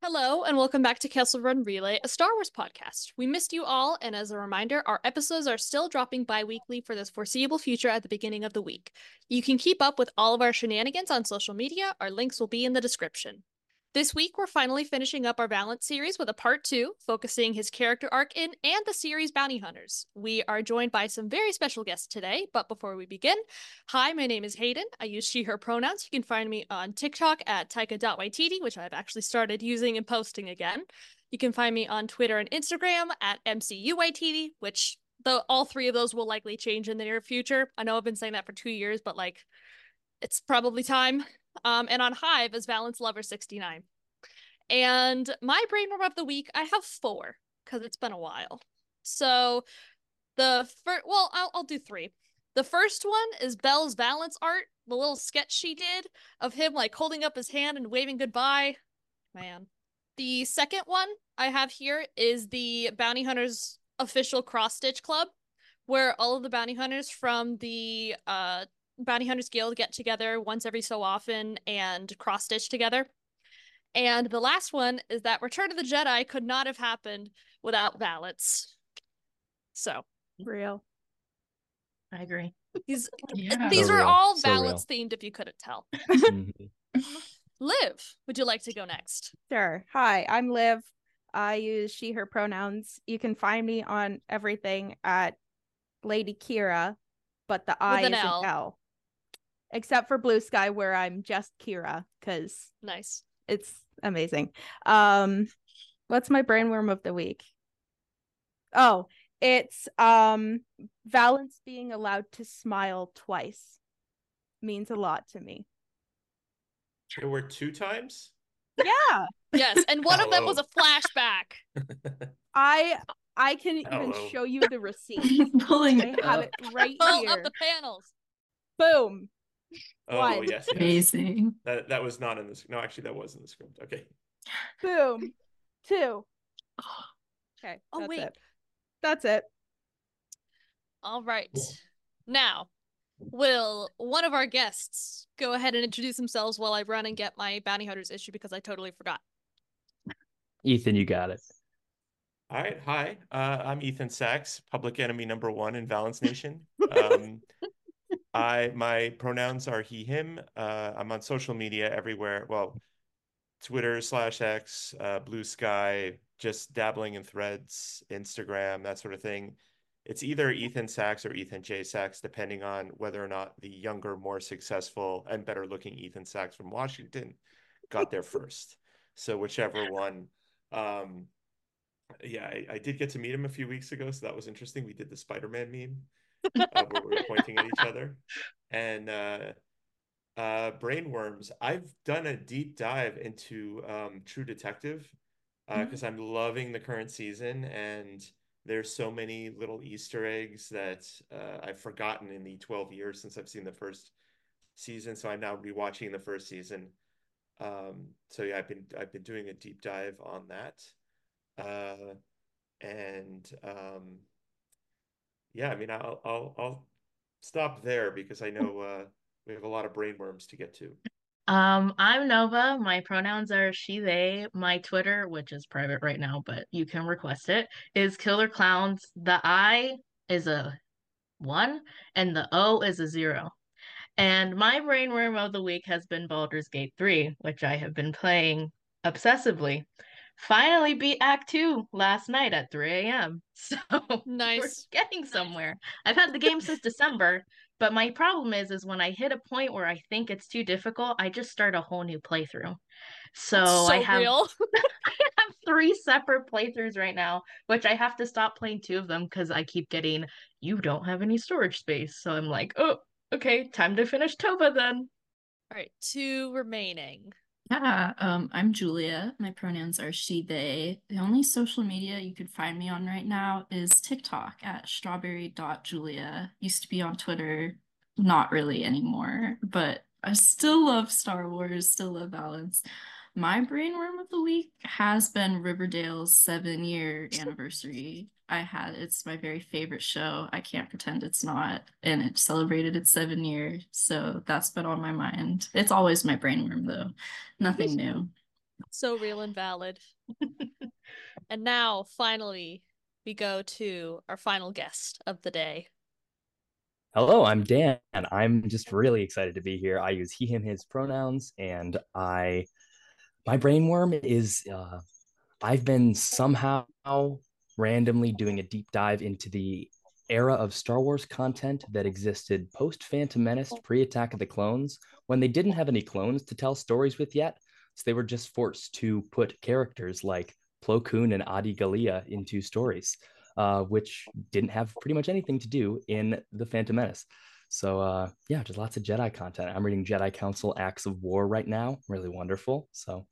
Hello, and welcome back to Kessel Run Relay, a Star Wars podcast. We missed you all, and as a reminder, our episodes are still dropping bi weekly for this foreseeable future at the beginning of the week. You can keep up with all of our shenanigans on social media. Our links will be in the description. This week, we're finally finishing up our Valance series with a part two, focusing his character arc in and the series Bounty Hunters. We are joined by some very special guests today, but before we begin, hi, my name is Hayden. I use she, her pronouns. You can find me on TikTok at taika.ytd, which I've actually started using and posting again. You can find me on Twitter and Instagram at MCUYTD, which the all three of those will likely change in the near future. I know I've been saying that for two years, but like it's probably time um, and on Hive as Valance Lover 69. And my brainworm of the week, I have four because it's been a while. So the first, well, I'll, I'll do three. The first one is Bel's Valance art, the little sketch she did of him like holding up his hand and waving goodbye. Man. The second one I have here is the Bounty Hunters official cross stitch club, where all of the bounty hunters from the uh bounty hunters guild get together once every so often and cross stitch together and the last one is that return of the jedi could not have happened without Valance so Real. I agree. these Yeah. these So are real, all so themed if you couldn't tell liv would you like to go next Sure. Hi, I'm Liv. I use she, her pronouns. You can find me on everything at Lady Kira, but the I an is L. an L. Except for Blue Sky, where I'm just Kira, because nice it's amazing. Um, what's my brainworm of the week? Oh, it's um Valance being allowed to smile twice means a lot to me. There were two times. Yeah. yes and one of them was a flashback I I can even show you the receipt. Pulling I have up. it right pull here. up the panels Boom. Oh One. yes, yes. Amazing. That that was not in this. No, actually, that was in the script. Okay. Boom. Two. Okay. Oh, that's wait. It. That's it. all right Cool. now will one of our guests go ahead and introduce themselves while I run and get my bounty hunters issue because I totally forgot. Ethan, you got it. All right. Hi. Uh, I'm Ethan Sacks, public enemy number one in Valance Nation. Um, I my pronouns are he him. Uh, I'm on social media everywhere. Well, Twitter slash X, uh, Blue Sky, just dabbling in Threads, Instagram, that sort of thing. It's either Ethan Sacks or Ethan J Sacks, depending on whether or not the younger, more successful, and better looking Ethan Sacks from Washington got there first. So whichever one. Um, yeah, I, I did get to meet him a few weeks ago, so that was interesting. We did the Spider-Man meme uh, where we were pointing at each other. And uh, uh, brainworms, I've done a deep dive into um, True Detective uh because I'm loving the current season, and there's so many little Easter eggs that uh, I've forgotten in the 12 years since I've seen the first season. So I'm now rewatching the first season. Um, so yeah, I've been I've been doing a deep dive on that. Uh, and um, yeah, I mean, I'll I'll I'll stop there because I know uh, we have a lot of brainworms to get to. Um, I'm Nova. My pronouns are she, they. My Twitter, which is private right now, but you can request it, is Killer Clowns. The I is a one and the O is a zero. And my brainworm of the week has been Baldur's Gate 3, which I have been playing obsessively. Finally beat Act 2 last night at 3 a.m. So we're Nice. getting somewhere. I've had the game since December, but my problem is is when I hit a point where I think it's too difficult, I just start a whole new playthrough. So, so I have. I have three separate playthroughs right now, which I have to stop playing two of them because I keep getting you don't have any storage space. So I'm like, oh, okay, time to finish Tova then. All right, two remaining. Yeah, um, I'm Julia. My pronouns are she, they. The only social media you could find me on right now is TikTok at strawberry.julia. Used to be on Twitter, not really anymore, but I still love Star Wars, still love Valance. My brainworm of the week has been Riverdale's seven year anniversary. I had it's my very favorite show. I can't pretend it's not. And it celebrated its seven years. So that's been on my mind. It's always my brainworm though. Nothing new. So real and valid. and now, finally, we go to our final guest of the day. Hello, I'm Dan. I'm just really excited to be here. I use he, him, his pronouns, and I, my brainworm is, uh, I've been somehow randomly doing a deep dive into the era of Star Wars content that existed post Phantom Menace, pre Attack of the Clones, when they didn't have any clones to tell stories with yet. So they were just forced to put characters like Plo Koon and Adi Gallia into stories, uh, which didn't have pretty much anything to do in the Phantom Menace. So uh, yeah, just lots of Jedi content. I'm reading Jedi Council Acts of War right now. Really wonderful. So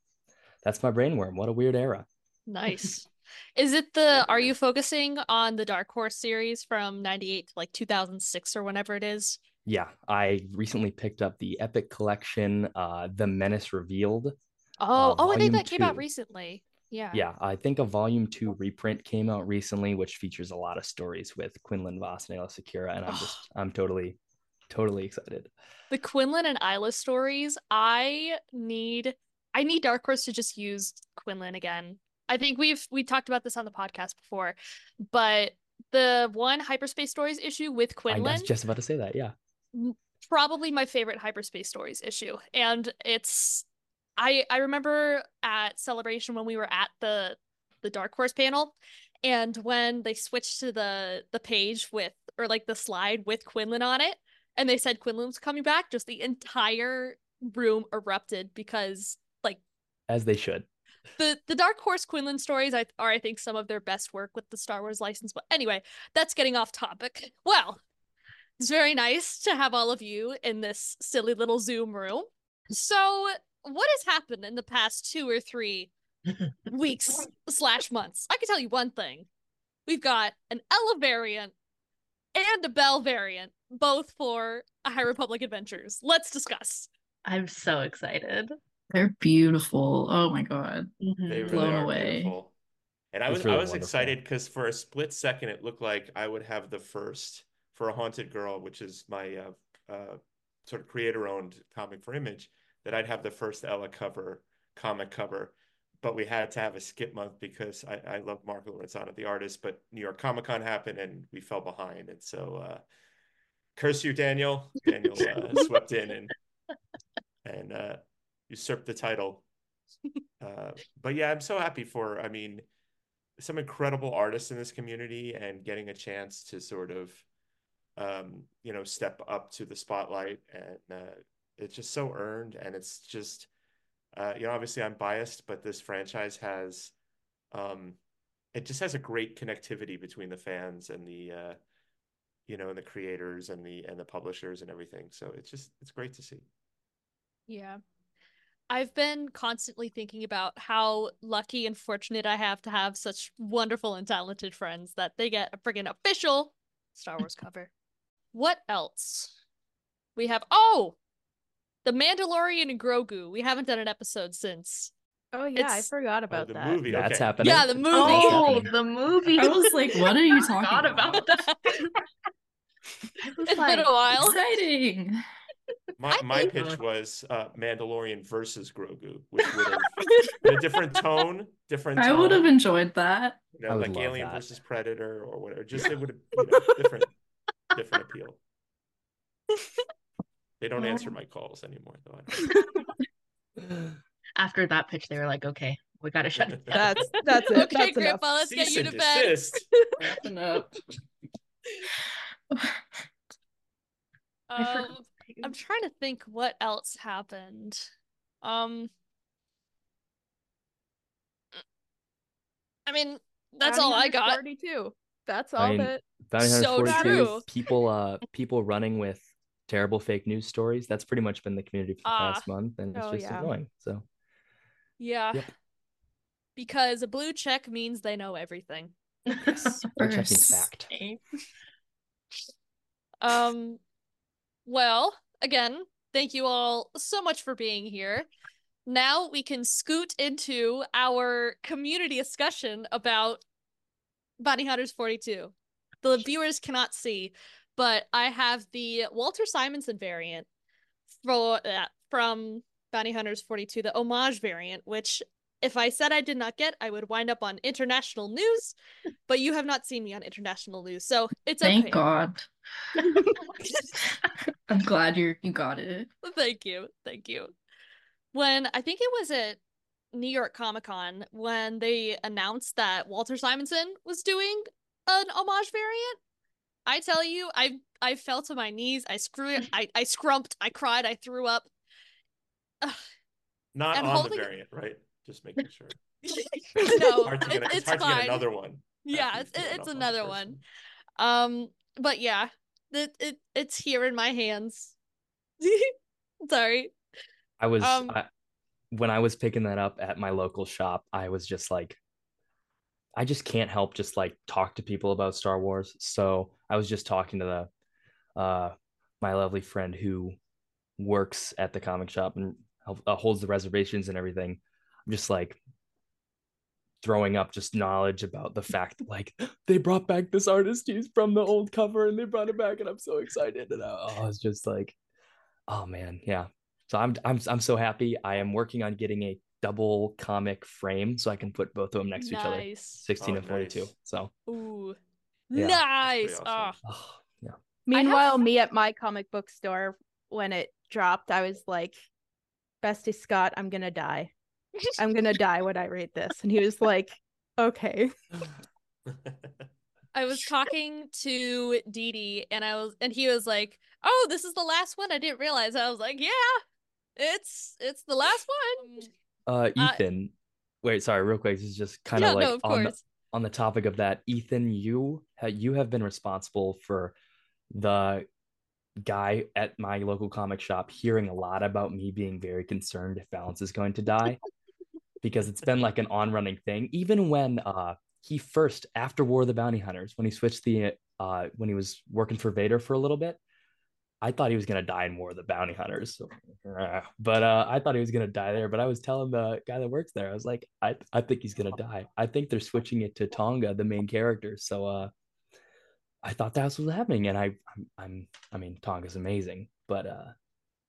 that's my brainworm. What a weird era. Nice. Is it the are you focusing on the Dark Horse series from 98 to like 2006 or whenever it is? Yeah, I recently picked up the Epic Collection, uh, The Menace Revealed. Oh, uh, oh, I think that came out recently. Yeah. Yeah, I think a volume two reprint came out recently, which features a lot of stories with Quinlan Vos and Aayla Secura, and I'm just I'm totally, totally excited. The Quinlan and Isla stories, I need I need Dark Horse to just use Quinlan again. I think we've we talked about this on the podcast before, but the one hyperspace stories issue with Quinlan. I was just about to say that. Yeah, probably my favorite hyperspace stories issue and it's i i remember at celebration when we were at the the dark horse panel and when they switched to the the page with or like the slide with quinlan on it and they said quinlan was coming back just the entire room erupted because like as they should. The the Dark Horse Quinlan stories are I think some of their best work with the Star Wars license. But anyway, that's getting off topic. Well, it's very nice to have all of you in this silly little Zoom room. So, what has happened in the past two or three weeks slash months? I can tell you one thing: we've got an Ella variant and a Bell variant, both for High Republic Adventures. Let's discuss. I'm so excited. They're beautiful. Oh my god. They Mhm. really Blown are away. beautiful. And I was really I was wonderful. excited because for a split second it looked like I would have the first for a haunted girl, which is my uh, uh, sort of creator owned comic for Image, that I'd have the first Ella cover comic cover. But we had to have a skip month because I, I love Marco Lorenzano, the artist, but New York Comic Con happened and we fell behind. And so uh curse you, Daniel. Daniel uh, swept in and and usurped the title. Uh, but yeah, I'm so happy for, I mean, some incredible artists in this community and getting a chance to sort of, um, you know, step up to the spotlight. And uh, it's just so earned. And it's just, uh, you know, obviously I'm biased, but this franchise has, um, it just has a great connectivity between the fans and the, uh, you know, and the creators and the and the publishers and everything. So it's just it's great to see. Yeah. I've been constantly thinking about how lucky and fortunate I have to have such wonderful and talented friends that they get a friggin' official Star Wars cover. What else? We have oh, The Mandalorian and Grogu. We haven't done an episode since. Oh yeah, I It's- forgot Oh, about the that. movie. That's okay. happening. Yeah, the movie. Oh, the movie. I was like, what are you talking about about? that. I was It's like, been a while. Exciting. My my think- pitch was uh, Mandalorian versus Grogu, which would have a different tone, different. I would have enjoyed that. you know, like Alien that. versus Predator or whatever. Just it would have you know, different, different appeal. They don't answer my calls anymore, though. I don't- After that pitch, they were like, okay, we gotta shut it down. That's that's it. okay, that's enough. Grandpa, let's get you to bed. desist. Wrapping up. I Um, forgot. I'm trying to think what else happened. Um, I mean, that's all I Hunters got. 42. That's I all mean, that. Bounty So true. people uh people running with terrible fake news stories. That's pretty much been the community for the Ah. past month, and it's Oh, just yeah. annoying. So Yeah. Yep. Because a blue check means they know everything. blue check First. fact. Um, well, again, thank you all so much for being here. Now we can scoot into our community discussion about Bounty Hunters 42. The viewers cannot see, but I have the Walter Simonson variant for uh, from Bounty Hunters 42, the homage variant, which if I said I did not get, I would wind up on international news, but you have not seen me on international news, so it's a Thank okay. God. I'm glad you you got it. Thank you. Thank you. When I think it was at New York Comic Con when they announced that Walter Simonson was doing an homage variant, I tell you, I I fell to my knees. I screw I I scrumped. I cried. I threw up. Ugh. Not And on holding the variant, right? Just making sure. no, hard to get, it's, it's hard to fine. get another one. Yeah, it's it's up on the another one. Um, but yeah, it, it it's here in my hands. Sorry. I was Um, I, when I was picking that up at my local shop, I was just like I just can't help just like talk to people about Star Wars. So I was just talking to the uh my lovely friend who works at the comic shop and uh, holds the reservations and everything. I'm just like throwing up just knowledge about the fact that like they brought back this artist he's from the old cover and they brought it back and I'm so excited and I, oh, I was just like oh man yeah so I'm I'm I'm so happy. I am working on getting a double comic frame so I can put both of them next to each other, 16 Oh, and 42. nice. So, Ooh. Yeah. nice. That's pretty awesome. oh, yeah. Meanwhile, me at my comic book store when it dropped, I was like, Bestie Scott, I'm gonna die. I'm gonna die when I read this. And he was like, Okay. I was talking to Dee Dee and I was and he was like, "Oh, this is the last one." I didn't realize. I was like, "Yeah, it's it's the last one." Uh, Uh, Ethan, wait, sorry, real quick. This is just kind yeah, of like no, of on the, on the topic of that. Ethan, you ha- you have been responsible for the guy at my local comic shop hearing a lot about me being very concerned if Valance is going to die because it's been like an on-running thing. Even when uh he first after War of the Bounty Hunters, when he switched the uh when he was working for Vader for a little bit, I thought he was gonna die in War of the Bounty Hunters. Uh, but I thought he was gonna die there. But I was telling the guy that works there, I was like, I I think he's gonna die. I think they're switching it to T'onga, the main character. So uh I thought what was happening, and I, I'm, I'm, I mean, T'onga's amazing, but uh,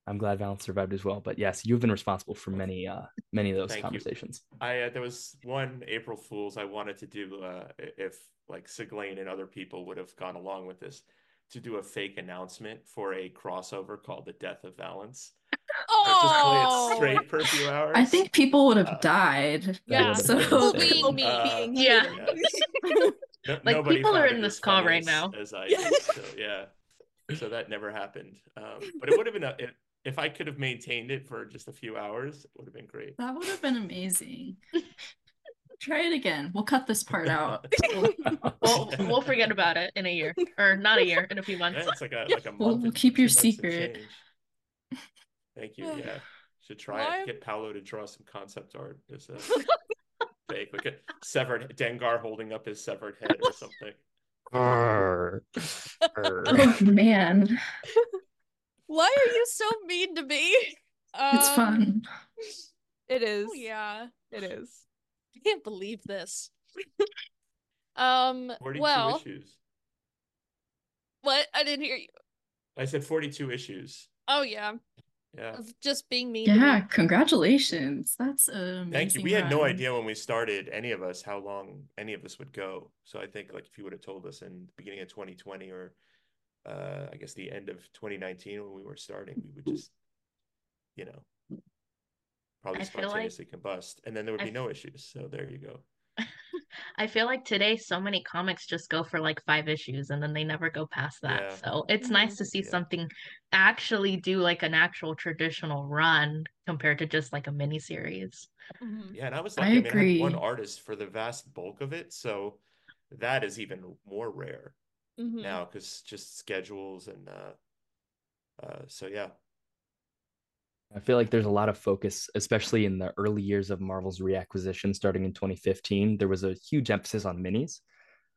I'm glad Valance survived as well. But yes, you've been responsible for many, uh, many of those Thank you. conversations. I uh, there was one April Fools I wanted to do uh, if like Siglain and other people would have gone along with this to do a fake announcement for a crossover called The Death of Valance. Or just play Oh, it straight for a few hours. I think people would have Uh, died. yeah. So been People being me. Uh, being Yeah. hated. No- Like, people are in this as call right as- now. As I did, so, yeah. So that never happened. Um, but it would have been a, if, if I could have maintained it for just a few hours, it would have been great. That would have been amazing. Try it again. We'll cut this part out. We'll we'll forget about it in a year, or not a year, in a few months. Yeah, it's like a like a month. We'll- we'll keep your two months and secret. Thank you. Yeah, should try Why- it. Get Paolo to draw some concept art. As a fake, like a severed Dengar holding up his severed head or something. Arr. Arr. Oh man, Why are you so mean to me? it's Um, fun. It is. oh, yeah. It is. I can't believe this. um. Forty-two Well, issues. what? I didn't hear you. I said forty-two issues. Oh yeah, Yeah. of just being mean. Yeah, me. congratulations. That's amazing. Thank you. We had no idea when we started, any of us, how long any of this would go. So I think like if you would have told us in the beginning of 2020 or uh I guess the end of 2019 when we were starting, we would just, you know, probably I feel like- spontaneously combust, and then there would be f- no issues. So there you go. I feel like today so many comics just go for like five issues and then they never go past that. Yeah. So it's nice to see Yeah. something actually do like an actual traditional run compared to just like a mini series. Mhm. Yeah, and I was I lucky. I, mean, I had one artist for the vast bulk of it, so that is even more rare Mhm. now because just schedules and uh, uh, so yeah. I feel like there's a lot of focus, especially in the early years of Marvel's reacquisition starting in 2015. There was a huge emphasis on minis.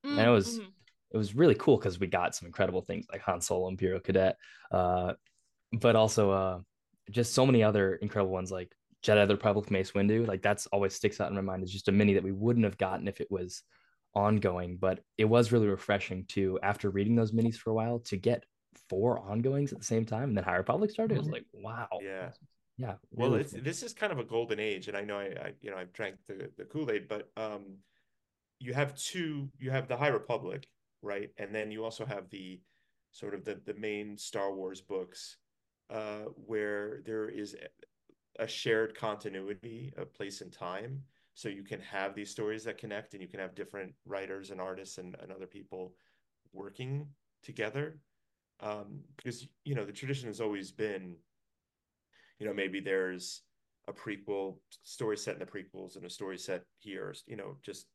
And it was Mhm. it was really cool because we got some incredible things like Han Solo, Imperial Cadet, uh, but also uh, just so many other incredible ones like Jedi the Republic Mace Windu. Like that's always sticks out in my mind. It's just a mini that we wouldn't have gotten if it was ongoing. But it was really refreshing to after reading those minis for a while to get four ongoings at the same time. And then High Republic started. It was Mhm. like, wow. Yeah. yeah. Well, it's fun. this is kind of a golden age, and I know I, I you know I've drank the the Kool-Aid, but um, you have two. You have the High Republic, right, and then you also have the sort of the the main Star Wars books, uh, where there is a shared continuity of place and time, so you can have these stories that connect, and you can have different writers and artists and, and other people working together, um, because you know the tradition has always been you know maybe there's a prequel story set in the prequels and a story set here you know just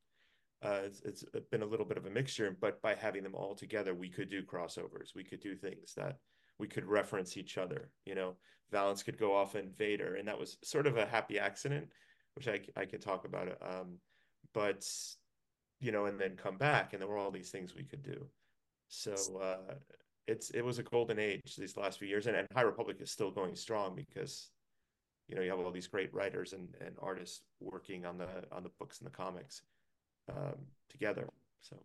uh, it's, it's been a little bit of a mixture but by having them all together we could do crossovers. We could do things that we could reference each other you know? Valance could go off in vader and that was sort of a happy accident which i, I could talk about it um, but you know and then come back and there were all these things we could do so uh, it's it was a golden age these last few years, and, and High Republic is still going strong because you know you have all these great writers and, and artists working on the on the books and the comics um, together. So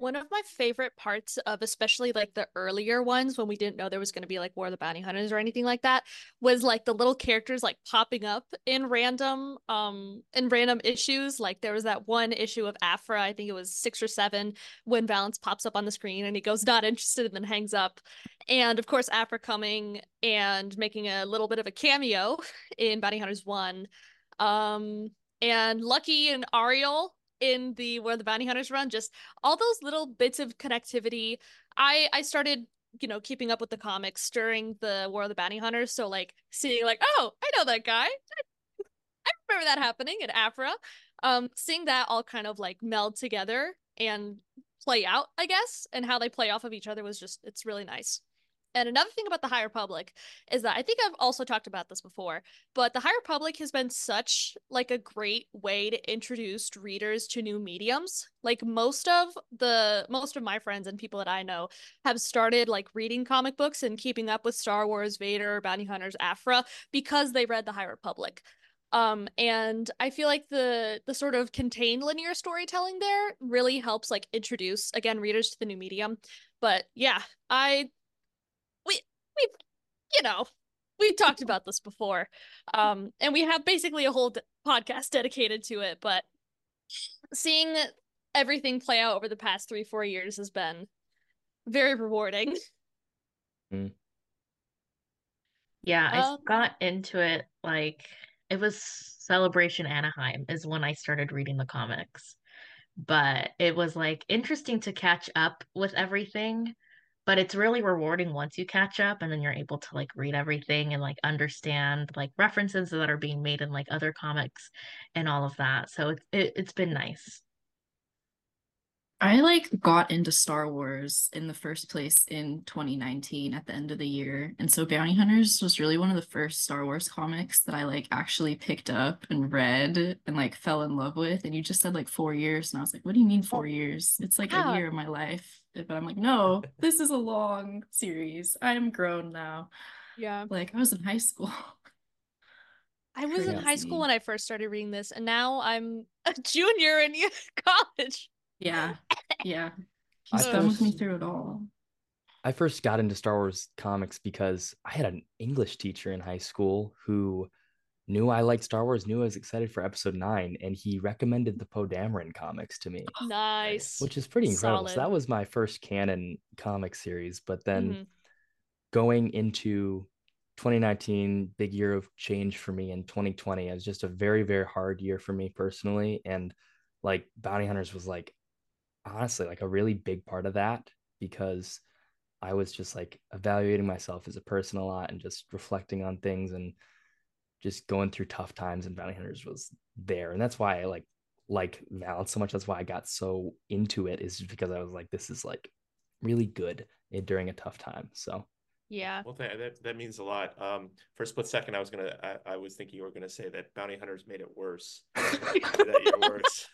One of my favorite parts of especially like the earlier ones when we didn't know there was going to be like War of the Bounty Hunters or anything like that was like the little characters like popping up in random um in random issues. Like there was that one issue of Aphra, I think it was 6 or 7 when Valance pops up on the screen and he goes not interested and then hangs up. And of course Aphra coming and making a little bit of a cameo in Bounty Hunters 1. Um and Lucky and Ariel in the where the bounty hunters run just all those little bits of connectivity. I i started you know keeping up with the comics during the war of the bounty hunters. So like seeing like oh i know that guy. I, remember that happening in aphra. Um seeing that all kind of like meld together and play out i guess and how they play off of each other was just it's really nice and another thing about the High Republic is that I think I've also talked about this before, but the High Republic has been such like a great way to introduce readers to new mediums. Like most of the most of my friends and people that I know have started like reading comic books and keeping up with Star Wars, Vader, Bounty Hunters, Aphra because they read the High Republic. Um, and I feel like the the sort of contained linear storytelling there really helps like introduce again readers to the new medium. But yeah, I we we you know we've talked about this before. Um and we have basically a whole d- podcast dedicated to it but seeing everything play out over the past three four years has been very rewarding. Yeah, I Um, got into it like it was Celebration Anaheim is when I started reading the comics. But it was like interesting to catch up with everything, but it's really rewarding once you catch up and then you're able to like read everything and like understand like references that are being made in like other comics and all of that. So it's it, it's been nice. I like got into Star Wars in the first place in 2019 at the end of the year. And so Bounty Hunters was really one of the first Star Wars comics that I like actually picked up and read and like fell in love with. And you just said like four years. And I was like, what do you mean four years? It's like Yeah. a year of my life. But I'm like, no, this is a long series. I am grown now. yeah Like I was in high school. i was in high school when i first started reading this and now i'm a junior in college Yeah. Yeah. I He's been with me through it all. I first got into Star Wars comics because I had an English teacher in high school who knew I liked Star Wars, knew I was excited for episode nine, and he recommended the Poe Dameron comics to me, nice which is pretty incredible. So that was my first canon comic series. But then Mhm. going into 2019, big year of change for me, in 2020 it was just a very, very hard year for me personally. And like Bounty Hunters was like honestly like a really big part of that because I was just like evaluating myself as a person a lot and just reflecting on things and just going through tough times and Bounty Hunters was there. And that's why I like like Valance so much. That's why I got so into it is just because I was like, this is like really good during a tough time. So yeah Well, th- that that means a lot. Um, for a split second, I was gonna, I, I was thinking you were gonna say that bounty hunters made it worse. Made that year worse.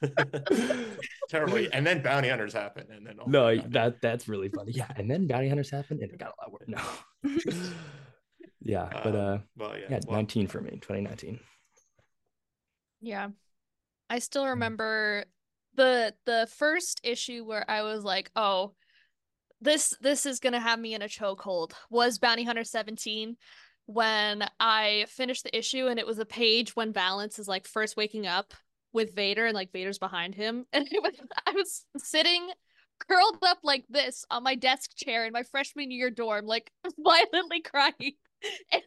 Terribly, and then bounty hunters happened, and then oh no, my God. that that's really funny. Yeah. And then Bounty Hunters happened and it got a lot worse. No. yeah. But Um, uh well, yeah, yeah, well, 19 for me, 2019. Yeah. I still Mm. remember the the first issue where I was like, "Oh, this this is gonna have me in a chokehold." Was Bounty Hunter 17. when I finished the issue and it was a page when Valance is like first waking up with Vader and like Vader's behind him. And was, I was sitting curled up like this on my desk chair in my freshman year dorm, like violently crying. And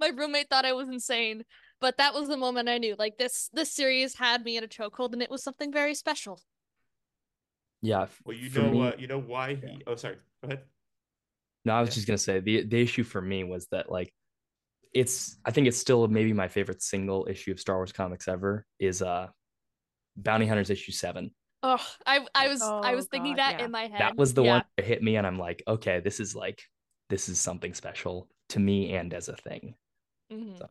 my roommate thought I was insane. But that was the moment I knew like this this series had me in a chokehold and it was something very special. Yeah. Well, you know, me, uh, you know why he. Oh, sorry. Go ahead. No, I was yeah. just gonna say the the issue for me was that like it's I think it's still maybe my favorite single issue of Star Wars comics ever is uh Bounty Hunters issue seven. Oh, I I was oh, I was thinking God, that yeah. in my head. That was the yeah. one that hit me, and I'm like, okay, this is like this is something special to me and as a thing. Mm-hmm. So,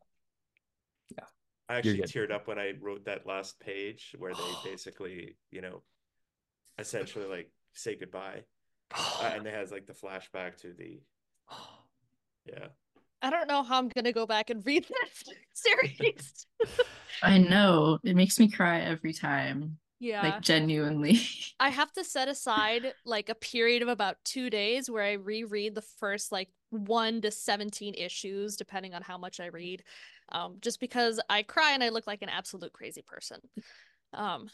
yeah, I actually teared up when I wrote that last page where they basically, you know, essentially like say goodbye, uh, and it has like the flashback to the, yeah. I don't know how I'm gonna go back and read that series. I know it makes me cry every time. Yeah. Like genuinely. I have to set aside like a period of about two days where I reread the first like one to 17 issues, depending on how much I read. Um, just because I cry and I look like an absolute crazy person. Um,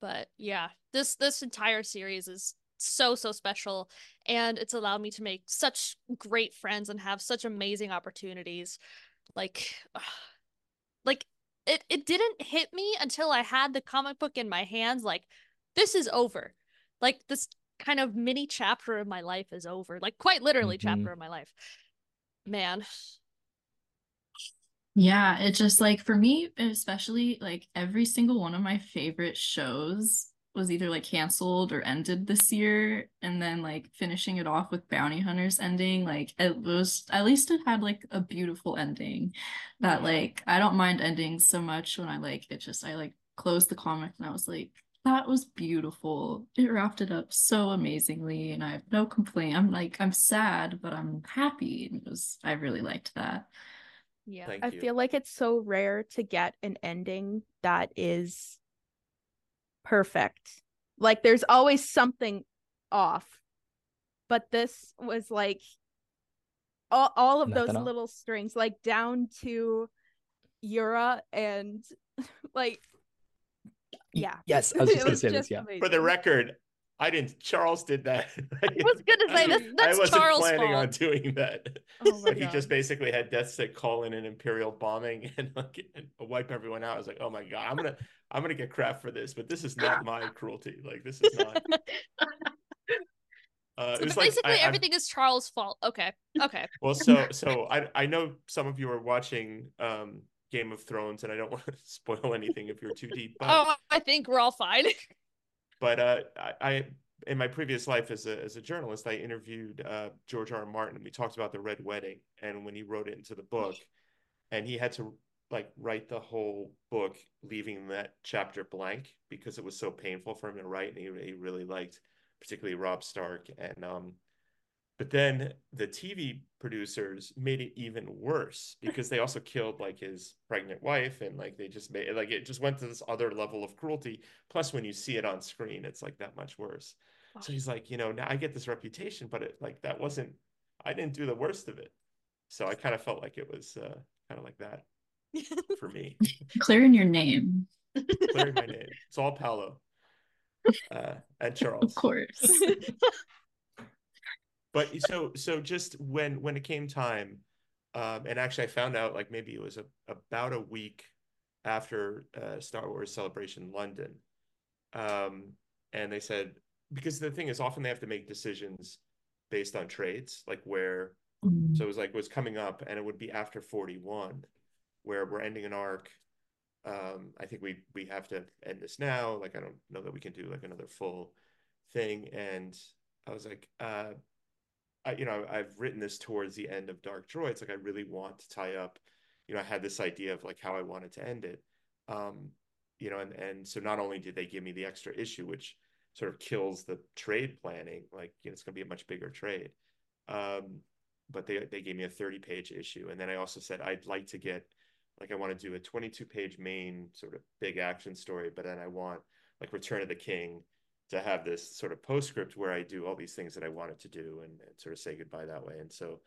but yeah, this this entire series is so so special and it's allowed me to make such great friends and have such amazing opportunities. Like like it it didn't hit me until I had the comic book in my hands like this is over. Like this kind of mini chapter of my life is over. Like quite literally mm-hmm. chapter of my life. Man. Yeah, it just like for me especially like every single one of my favorite shows was either like canceled or ended this year and then like finishing it off with bounty hunters ending like it was at least it had like a beautiful ending that like i don't mind endings so much when i like it just i like closed the comic and i was like that was beautiful. It wrapped it up so amazingly and i have no complaint i'm like i'm sad but i'm happy it was i really liked that yeah Thank i you. feel like it's so rare to get an ending that is perfect. Like there's always something off. But this was like all, all of Nothing those little strings, like down to Yura and like yeah. Yes, I was just gonna say this, yeah. For the record, I didn't. Charles did that. I was gonna say that's, that's I wasn't Charles planning fault. on doing that. Oh but he just basically had Deathstick call in an Imperial bombing and like and wipe everyone out. I was like, oh my god, I'm gonna I'm gonna get crap for this, but this is not my cruelty. Like this is not. Uh, so basically, like, I, everything I, is Charles' fault. Okay, okay. Well, so so I I know some of you are watching um Game of Thrones, and I don't want to spoil anything if you're too deep. But... Oh, I think we're all fine. But uh, I, in my previous life as a as a journalist, I interviewed uh, George R. R. Martin. And we talked about the Red Wedding and when he wrote it into the book, and he had to like write the whole book, leaving that chapter blank because it was so painful for him to write, and he he really liked particularly Rob Stark and um but then the TV producers made it even worse because they also killed like his pregnant wife and like they just made like it just went to this other level of cruelty. Plus, when you see it on screen, it's like that much worse. So he's like, you know, now I get this reputation, but it like that wasn't I didn't do the worst of it. So I kind of felt like it was uh, kind of like that for me. Clearing your name. Clearing my name. It's all Paolo. Uh, and Charles. Of course but so so just when when it came time um and actually i found out like maybe it was a, about a week after uh, star wars celebration london um and they said because the thing is often they have to make decisions based on trades like where mm-hmm. so it was like was coming up and it would be after 41 where we're ending an arc. Um i think we we have to end this now. Like i don't know that we can do like another full thing. And i was like uh I, you know, I've written this towards the end of Dark Droids. Like, I really want to tie up. You know, I had this idea of like how I wanted to end it. Um, you know, and and so not only did they give me the extra issue, which sort of kills the trade planning, like you know, it's going to be a much bigger trade. Um, but they they gave me a 30 page issue, and then I also said I'd like to get like I want to do a 22 page main sort of big action story, but then I want like Return of the King to have this sort of postscript where I do all these things that I wanted to do and, and, sort of say goodbye that way. And so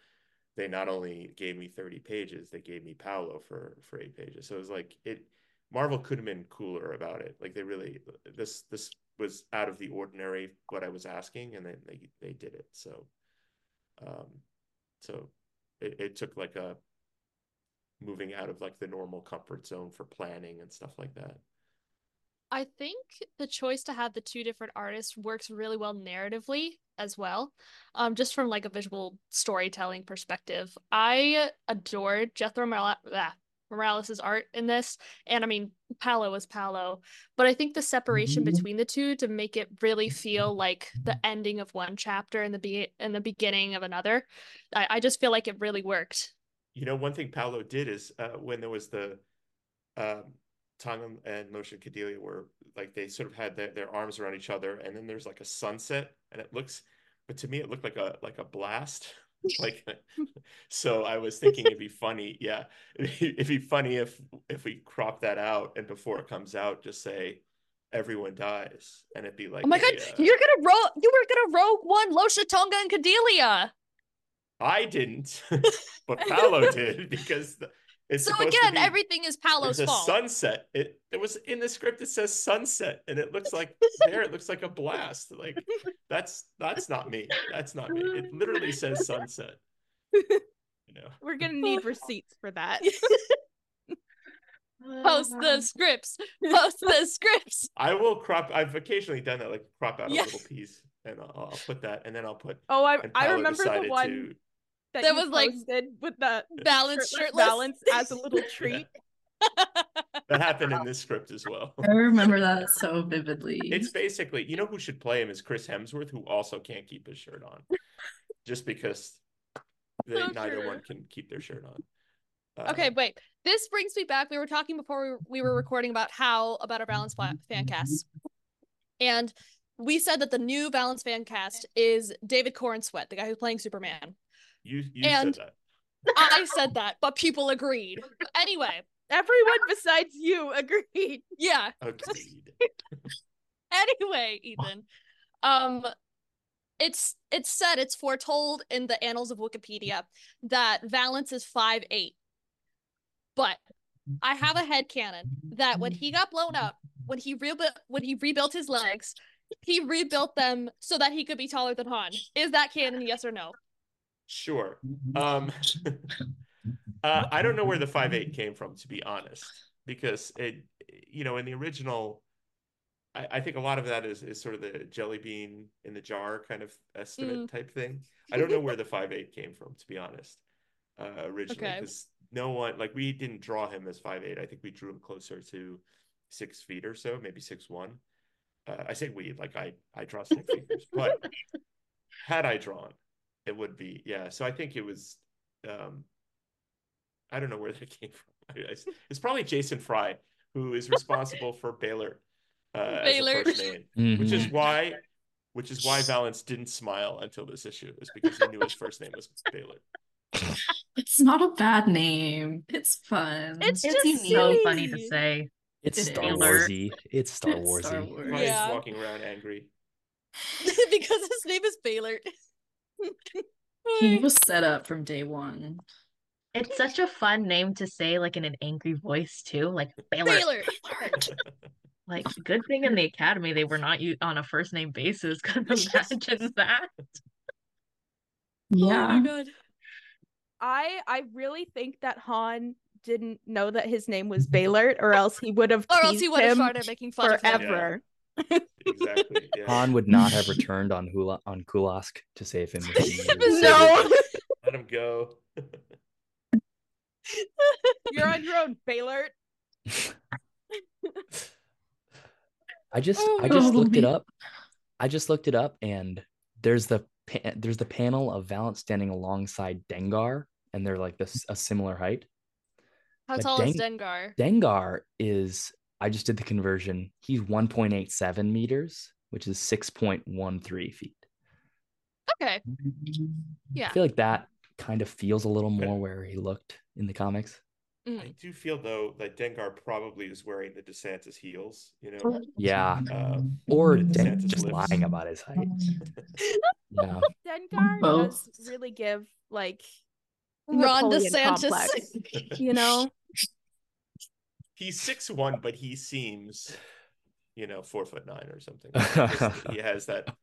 they not only gave me 30 pages, they gave me Paolo for for eight pages. So it was like it Marvel could have been cooler about it. Like they really this this was out of the ordinary what I was asking, and then they they did it. So um so it, it took like a moving out of like the normal comfort zone for planning and stuff like that. I think the choice to have the two different artists works really well narratively as well. Um, just from like a visual storytelling perspective. I adored Jethro Morales, ah, Morales' art in this. And I mean, Paolo is Paolo. But I think the separation Mm-hmm. between the two to make it really feel like the ending of one chapter and the be and the beginning of another. I, I just feel like it really worked. You know, one thing Paolo did is uh, when there was the um, T'onga and Motion Cadeliah were like they sort of had their, their arms around each other, and then there's like a sunset, and it looks, but to me it looked like a like a blast. like so I was thinking it'd be funny, yeah. It'd be funny if if we crop that out and before it comes out, just say everyone dies, and it'd be like Oh my a, god, uh, you're gonna rogue you were gonna rogue one Losha T'onga and Cadeliah. I didn't, but Paolo did because the, it's So again, be- everything is Paolo's There's a fault. sunset. It it was in the script. It says sunset, and it looks like there. It looks like a blast. Like that's that's not me. That's not me. It literally says sunset. You know. We're gonna need receipts for that. Post the scripts. Post the scripts. I will crop. I've occasionally done that, like crop out Yeah. a little piece, and I'll, I'll put that, and then I'll put. Oh, I I remember the one to. That, That you was, like, posted with the Valance shirtless shirtless. valance as a little treat. That happened in this script as well. I remember that so vividly. It's basically, you know, who should play him is Chris Hemsworth, who also can't keep his shirt on, just because they So neither true. one can keep their shirt on. Uh, Okay, wait. This brings me back. We were talking before we, we were recording about how about our Valance fan cast, and we said that the new Valance fan cast is David Corenswet, the guy who's playing Superman. You you And- said that. I said that, but people agreed. Anyway, Everyone besides you agreed. yeah. Agreed. Anyway, Ethan, um, it's it's said it's foretold in the annals of Wikipedia that Valance is five eight. But I have a head canon that when he got blown up, when he rebuilt when he rebuilt his legs, he rebuilt them so that he could be taller than Han. Is that canon? Yes or no? Sure. Um, uh, I don't know where the five eight came from, to be honest, because it, you know, in the original, I, I think a lot of that is is sort of the jelly bean in the jar kind of estimate Mm. type thing. I don't know where the five eight came from, to be honest, uh, originally, Okay. because no one like we didn't draw him as five eight. I think we drew him closer to six feet or so, maybe six one. Uh, I say we, like I I draw stick figures, but had I drawn, it would be yeah. So I think it was. um I don't know where that came from. I- I- It's probably Jason Fry who is responsible for Beilert uh, as Beilert. a first name, which is Mhm. why, which is why Valance didn't smile until this issue, is because he knew his first name was Beilert. It's not a bad name. It's fun. It's It's just so funny to say. It's It Star is. Warsy. It's Star It's Warsy. Star Wars. Probably Yeah. walking around angry. because his name is Beilert. He was set up from day one. It's such a fun name to say, like in an angry voice too, like Beilert. Beilert. Like, good thing in the academy they were not u- on a first name basis. Could imagine that. Oh Yeah. my god. I I really think that Han didn't know that his name was Beilert, or else he would have Or else he would have him started making fun of him. forever. Exactly. Yeah. Han would not have returned on Hula on Kulask to save him. if he knew he was No, Let him go. you're on your own, Beilert. I just Oh, I just looked it up. I just looked it up, and there's the pa- there's the panel of Valance standing alongside Dengar, and they're like this a similar height. How But tall is Dengar? Dengar is I just did the conversion. He's 1.87 meters, which is 6.13 feet. Okay. Yeah. I feel like that kind of feels a little Okay. more where he looked in the comics. Mm. I do feel though that Dengar probably is wearing the DeSantis heels. You know. Yeah, Uh, or DeSantis just lips. lying about his height. Yeah, Dengar Both. does really give like Ron Napoleon DeSantis. complex. You know, He's six one, but he seems, you know, four foot nine or something. He has that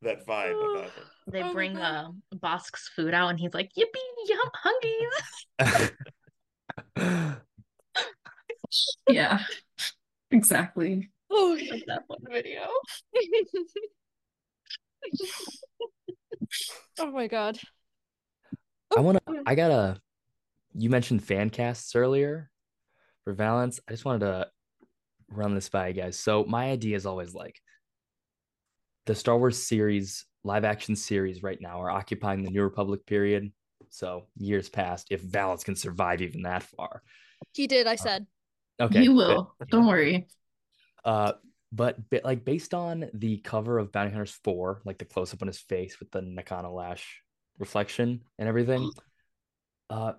that vibe about him. They Oh bring God. uh, Bossk's food out, and he's like, "Yippee, yum, hungies!" Yeah, exactly. Oh, Like that one video. oh my god. I want to. I gotta. You mentioned fan casts earlier for Valance. I just wanted to run this by you guys. So my idea is always like the Star Wars series, live action series, right now are occupying the New Republic period. So years past, if Valance can survive even that far, He did, I said. okay, you good. will. Don't worry. Uh, but, but like based on the cover of Bounty Hunters 4, like the close up on his face with the Nakano Lash reflection and everything, uh,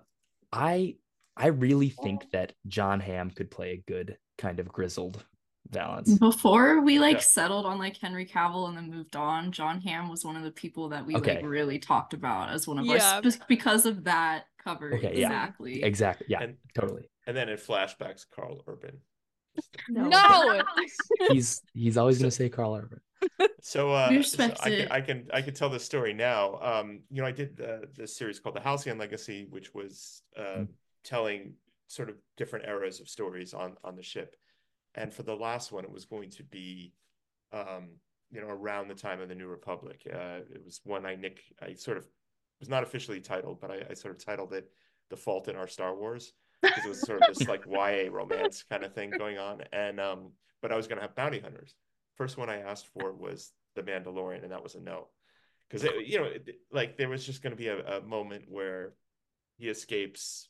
I I really think that John Hamm could play a good kind of grizzled Valance. Before we like Yeah. settled on like Henry Cavill and then moved on, John Hamm was one of the people that we Okay. like really talked about as one of Yeah. our spe- because of that cover. Okay, yeah. exactly. Exactly. Yeah, And- totally. And then in flashbacks, Carl Urban. No. He's he's always gonna say Carl Urban. So, uh, so I can. I can I can tell this story now. Um, you know, I did uh, this series called The Halcyon Legacy, which was uh, Mm. Telling sort of different eras of stories on on the ship. And for the last one, it was going to be, um, you know, around the time of the New Republic. Uh, it was one I nick I sort of was not officially titled, but I, I sort of titled it "The Fault in Our Star Wars" because it was sort of this like YA romance kind of thing going on. And um, but I was going to have bounty hunters. First one I asked for was the Mandalorian, and that was a no, because you know, it, like there was just going to be a, a moment where he escapes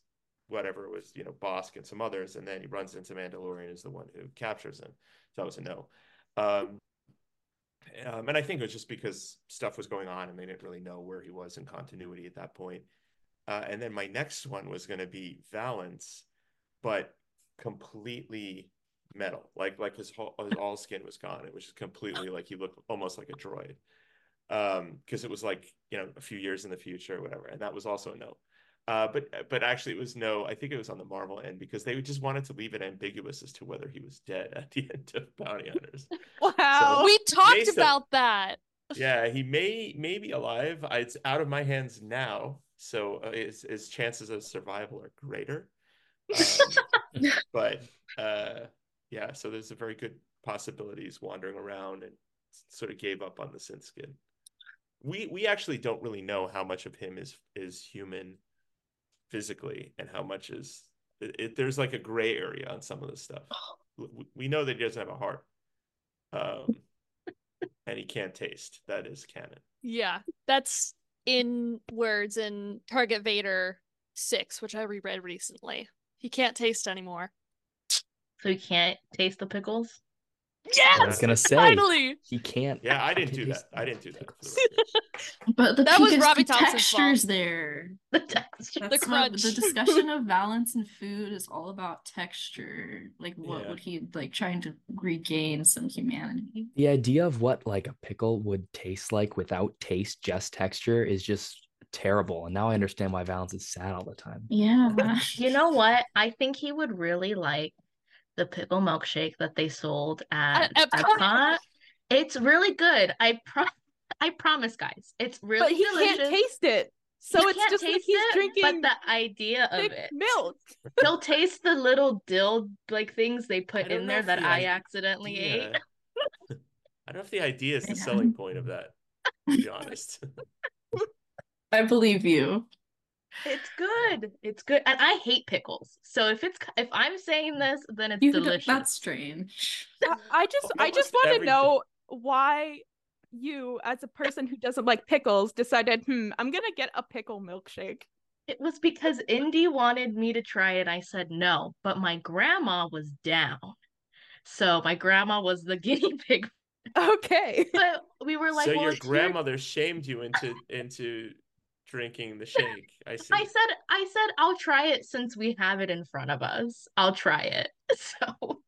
whatever it was, you know, Bossk and some others, and then he runs into Mandalorian is the one who captures him. So that was a no. Um, um, and I think it was just because stuff was going on and they didn't really know where he was in continuity at that point. Uh, and then my next one was going to be Valance, but completely metal, like like his whole his all skin was gone. It was just completely like he looked almost like a droid. Um, because it was like you know a few years in the future or whatever, and that was also a no. Uh, but but actually it was no. I think it was on the Marvel end because they just wanted to leave it ambiguous as to whether he was dead at the end of Bounty Hunters. wow. we talked Mason. about that. yeah, he may may be alive. I- It's out of my hands now, so uh, his his chances of survival are greater. Um, but uh, yeah, so there's a very good possibilities wandering around and sort of gave up on the sin skin. We we actually don't really know how much of him is is human physically and how much is it, it- there's like a gray area on some of this stuff. We, we know that he doesn't have a heart. Um, and he can't taste. That is canon. Yeah, that's in words in Target Vader 6, which I reread recently. He can't taste anymore. So he can't taste the pickles. I Yes! was gonna say Finally! he can't. Yeah, I didn't do that. I didn't do that. for the record. But the That was Robbie the Thompson's fault. textures there. The texture. That's what crunch. the discussion of Valance and food is all about texture. Like what Yeah. would he like trying to regain some humanity? The idea of what like a pickle would taste like without taste, just texture, is just terrible. And now I understand why Valance is sad all the time. Yeah. You know what? I think he would really like the pickle milkshake that they sold at At Epcot. Epcot. It's really good. I pro I promise, guys. It's really. but really he delicious. can't taste it. So He it's can't just like he's it, drinking but the idea of it. milk. He'll taste the little dill like things they put in there that the I idea- accidentally ate. I don't know if the idea is the Yeah. selling point of that, to be honest. I believe you. It's good. It's good. And I hate pickles. So if it's if I'm saying this, then it's You could- delicious. that's strange. I- I just I just want to know why you as a person who doesn't like pickles decided, "Hmm, I'm going to get a pickle milkshake." It was because Indy wanted me to try it. I said no, but my grandma was down. So my grandma was the guinea pig. Okay. But we were like, so well, your it's your- grandmother shamed you into into drinking the shake. I see. I said, I said, I'll try it since we have it in front of us. I'll try it. So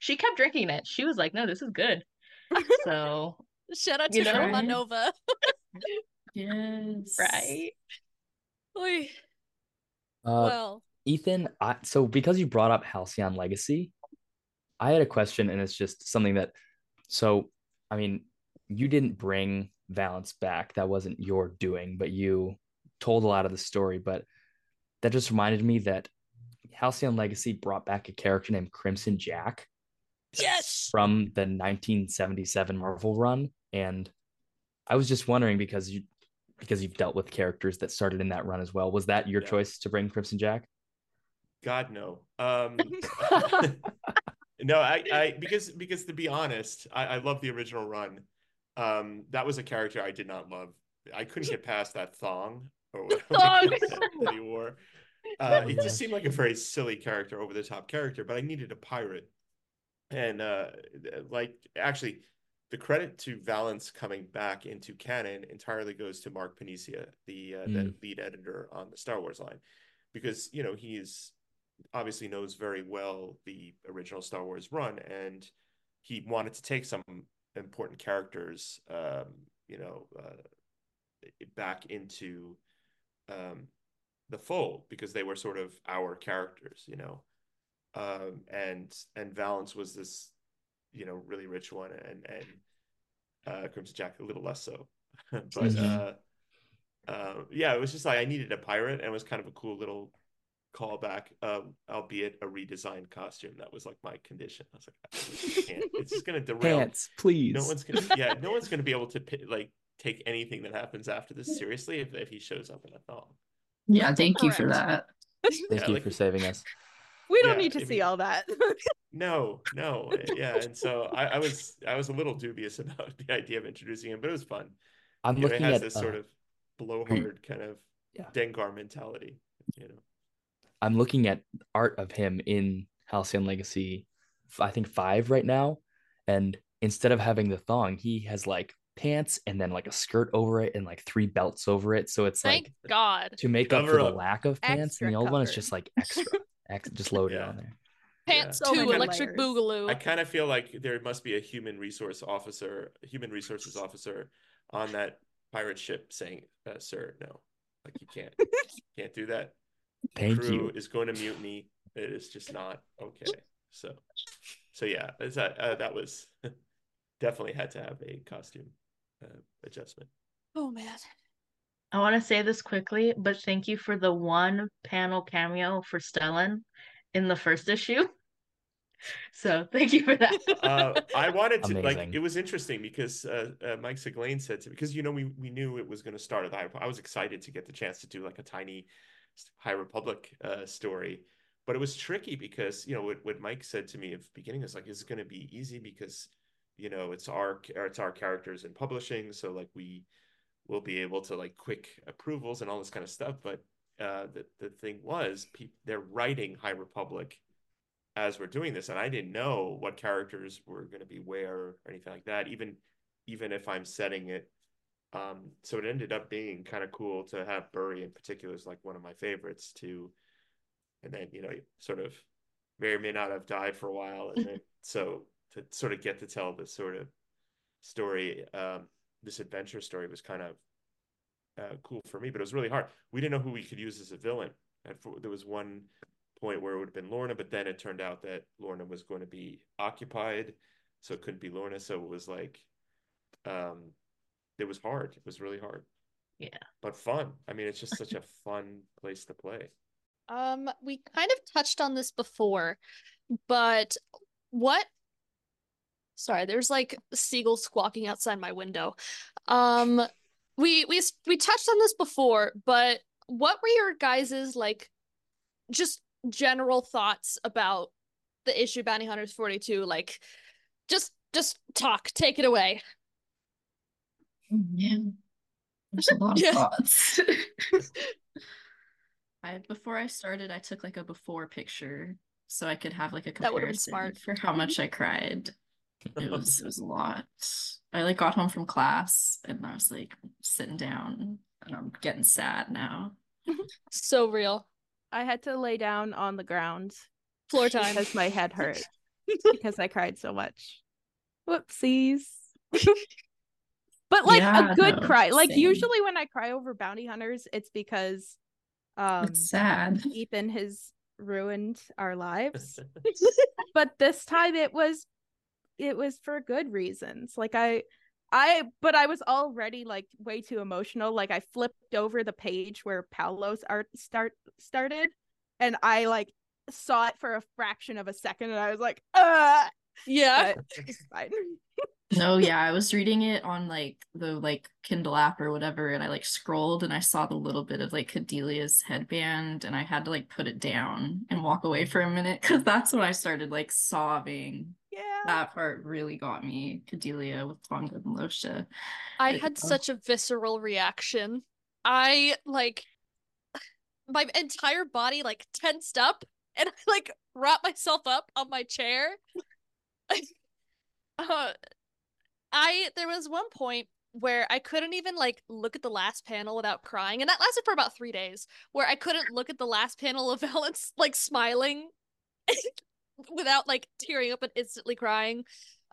she kept drinking it. She was like, no, this is good. So Shout out to You know? Shoma Nova. Yes. right. Oy. Uh, well, Ethan, I, so because you brought up Halcyon Legacy, I had a question, and it's just something that, so, I mean, you didn't bring Valance back. That wasn't your doing, but you told a lot of the story. But that just reminded me that Halcyon Legacy brought back a character named Crimson Jack yes. from the 1977 Marvel run. And I was just wondering because you because you've dealt with characters that started in that run as well. Was that your Yeah. choice to bring Crimson Jack? God no. Um, no, I, I because because to be honest, I, I love the original run. Um, that was a character I did not love. I couldn't get past that thong or whatever Thong. that, that he wore. Uh, it just seemed like a very silly character, over the top character. But I needed a pirate, and uh, like actually, the credit to Valance coming back into canon entirely goes to Mark Paniccia, the uh, the Mm. lead editor on the Star Wars line, because you know he's obviously knows very well the original Star Wars run, and he wanted to take some important characters, um, you know, uh, back into um, the fold because they were sort of our characters, you know. Um, and and Valance was this, you know, really rich one, and and uh, Crimson Jack a little less so, but Mhm. uh, uh, yeah, it was just like I needed a pirate, and it was kind of a cool little callback, um, albeit a redesigned costume. That was like my condition. I was like, I can't. It's just gonna derail. Pants, please. No one's gonna, yeah, no one's gonna be able to like take anything that happens after this seriously if, if he shows up in a thong. Yeah, thank you for that. Thank Yeah, you like- for saving us. we don't Yeah, need to see mean- all that. No, no, yeah, and so I, I was I was a little dubious about the idea of introducing him, but it was fun. I'm You know, it looking has at this uh, sort of blowhard kind of Yeah. Dengar mentality, you know. I'm looking at art of him in Halcyon Legacy, I think five right now, and instead of having the thong, he has like pants and then like a skirt over it and like three belts over it. So it's Thank like God. to make up Cover for the lack of pants, Extra and the old one is just like extra, ex- just loaded Yeah. on there. Pants So two, many electric layers. boogaloo. I kind of feel like there must be a human resource officer, human resources officer on that pirate ship saying, uh, "Sir, no, like you can't, can't do that. The Thank crew you. is going to mutiny. It is just not okay." So, so yeah, is that uh, that was definitely had to have a costume uh, adjustment. oh man. I want to say this quickly, but thank you for the one panel cameo for Stellan in the first issue. So thank you for that. uh, I wanted to like it was interesting because uh, uh, Mike Siglain said to because you know we we knew it was going to start at the I was excited to get the chance to do like a tiny High Republic uh, story, but it was tricky because you know what, what Mike said to me at the beginning is like is it going to be easy? Because you know it's our it's our characters in publishing, so like we will be able to like quick approvals and all this kind of stuff. But uh, the the thing was pe- they're writing High Republic as we're doing this and i didn't know what characters were going to be where or anything like that. Even even if i'm setting it um so it ended up being kind of cool to have burry in particular is like one of my favorites to and then you know sort of may or may not have died for a while and then so to sort of get to tell this sort of story um this adventure story was kind of uh, cool for me but it was really hard we didn't know who we could use as a villain and for, there was one point where it would have been Lourna, but then it turned out that Lourna was going to be occupied, so it couldn't be Lourna. So it was like, um, it was hard. It was really hard. Yeah. but fun. I mean, it's just such a fun place to play. Um, we kind of touched on this before, but what? Sorry, there's like seagulls squawking outside my window. Um, we we we touched on this before, but what were your guys's like, just general thoughts about the issue Bounty Hunters 42? Like, just just talk, take it away. Mm-hmm. Yeah. There's a lot of Yeah. thoughts. I before I started, I took like a before picture so I could have like a That would've comparison smart. for how much I cried. It was it was a lot. I like got home from class and I was like sitting down and I'm getting sad now. So real. I had to lay down on the ground Floor time. because my head hurt because I cried so much. Whoopsies. But like Yeah, a good no, cry. Like same. usually when I cry over bounty hunters, it's because Um, It's sad. Ethan has ruined our lives, but this time it was it was for good reasons. Like I I but I was already like way too emotional. Like I flipped over the page where Paolo's art start started and I like saw it for a fraction of a second and I was like, uh Yeah. but it's fine. No, yeah, I was reading it on like the like Kindle app or whatever, and I like scrolled and I saw the little bit of like Cadeliah's headband, and I had to like put it down and walk away for a minute because that's when I started like sobbing. Yeah. That part really got me. Cadelia with T'onga and Losha. I It- had oh. such a visceral reaction. I like my entire body like tensed up and I like wrapped myself up on my chair. uh, I there was one point where I couldn't even like look at the last panel without crying, and that lasted for about three days. Where I couldn't look at the last panel of Valance like smiling without like tearing up and instantly crying.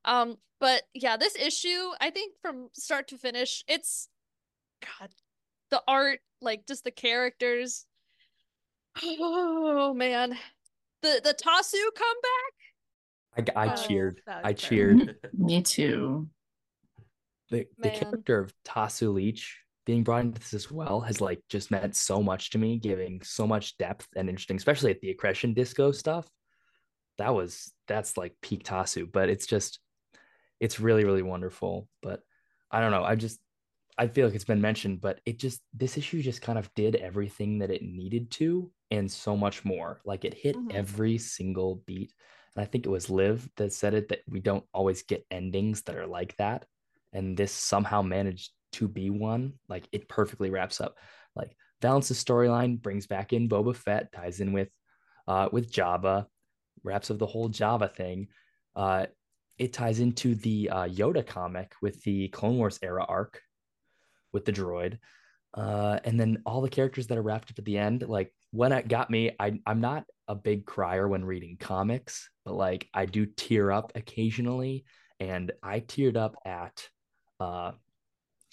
Um, but yeah, this issue, I think from start to finish, it's God, the art, like just the characters. Oh man, the the Tasu comeback. I, I Oh, cheered. I fair. cheered. Me too. the the character of Tasu Leech being brought into this as well has like just meant so much to me, giving so much depth and interesting, especially at the aggression disco stuff. That was that's like peak Tasu, but it's just it's really really wonderful. But I don't know, I just I feel like it's been mentioned, but it just this issue just kind of did everything that it needed to and so much more. Like it hit Mhm. every single beat. And I think it was Liv that said it that we don't always get endings that are like that and this somehow managed to be one. Like it perfectly wraps up. Like Valance's storyline brings back in Boba Fett, ties in with uh with Jabba, wraps up the whole Jabba thing. Uh it ties into the uh, Yoda comic with the Clone Wars era arc with the droid. Uh, and then all the characters that are wrapped up at the end, like when it got me, I, I'm not a big crier when reading comics, but like I do tear up occasionally. And I teared up at uh,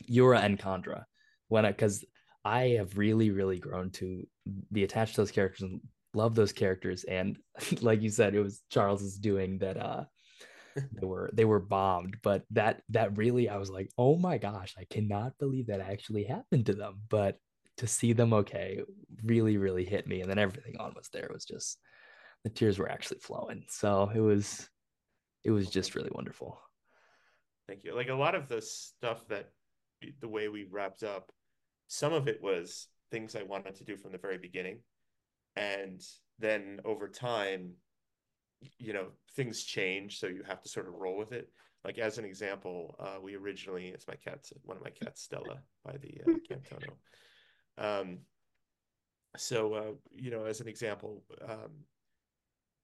Yura and Khandra when I, because I have really, really grown to be attached to those characters and love those characters. And like you said, it was Charles's doing that. Uh, they were they were bombed, but that that really I was like, oh my gosh, I cannot believe that actually happened to them. But to see them okay really, really hit me. And then everything on was there. It was just the tears were actually flowing. So it was it was just really wonderful. Thank you. Like a lot of the stuff that the way we wrapped up, some of it was things I wanted to do from the very beginning. And then over time, you know, things change, so you have to sort of roll with it. Like as an example, uh, we originally, it's my cat's one of my cats, Stella, by the uh. Um, so uh, you know, as an example, um,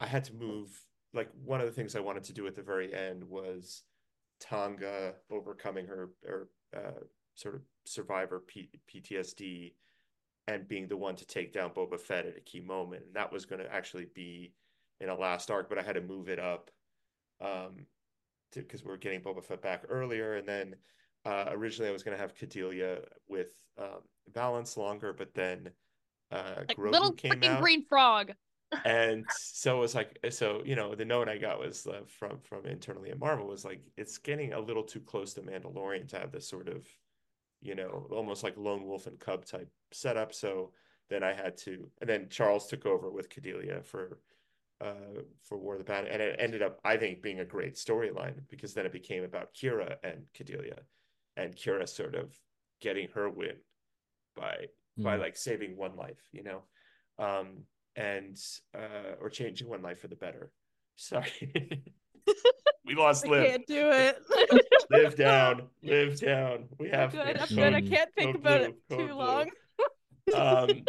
I had to move. Like one of the things I wanted to do at the very end was T'onga overcoming her or uh, sort of survivor P- PTSD and being the one to take down Boba Fett at a key moment, and that was going to actually be in a last arc, but I had to move it up um, because we are getting Boba Fett back earlier, and then uh, originally I was going to have Cadelia with um, Valance longer, but then uh, Like Grogu little came freaking out. green frog. and so it was like so you know the note i got was uh, from from internally at marvel was like it's getting a little too close to mandalorian to have this sort of you know almost like lone wolf and cub type setup. So then i had to and then charles took over with cadeliah for uh for war of the bounty and it ended up i think being a great storyline because then it became about kira and cadeliah and kira sort of getting her win by by Mm. like saving one life you know um and uh or changing one life for the better sorry we lost I live can't do it. live down live down we I'm have good. I'm good. I can't think code about blue, it too blue. long. um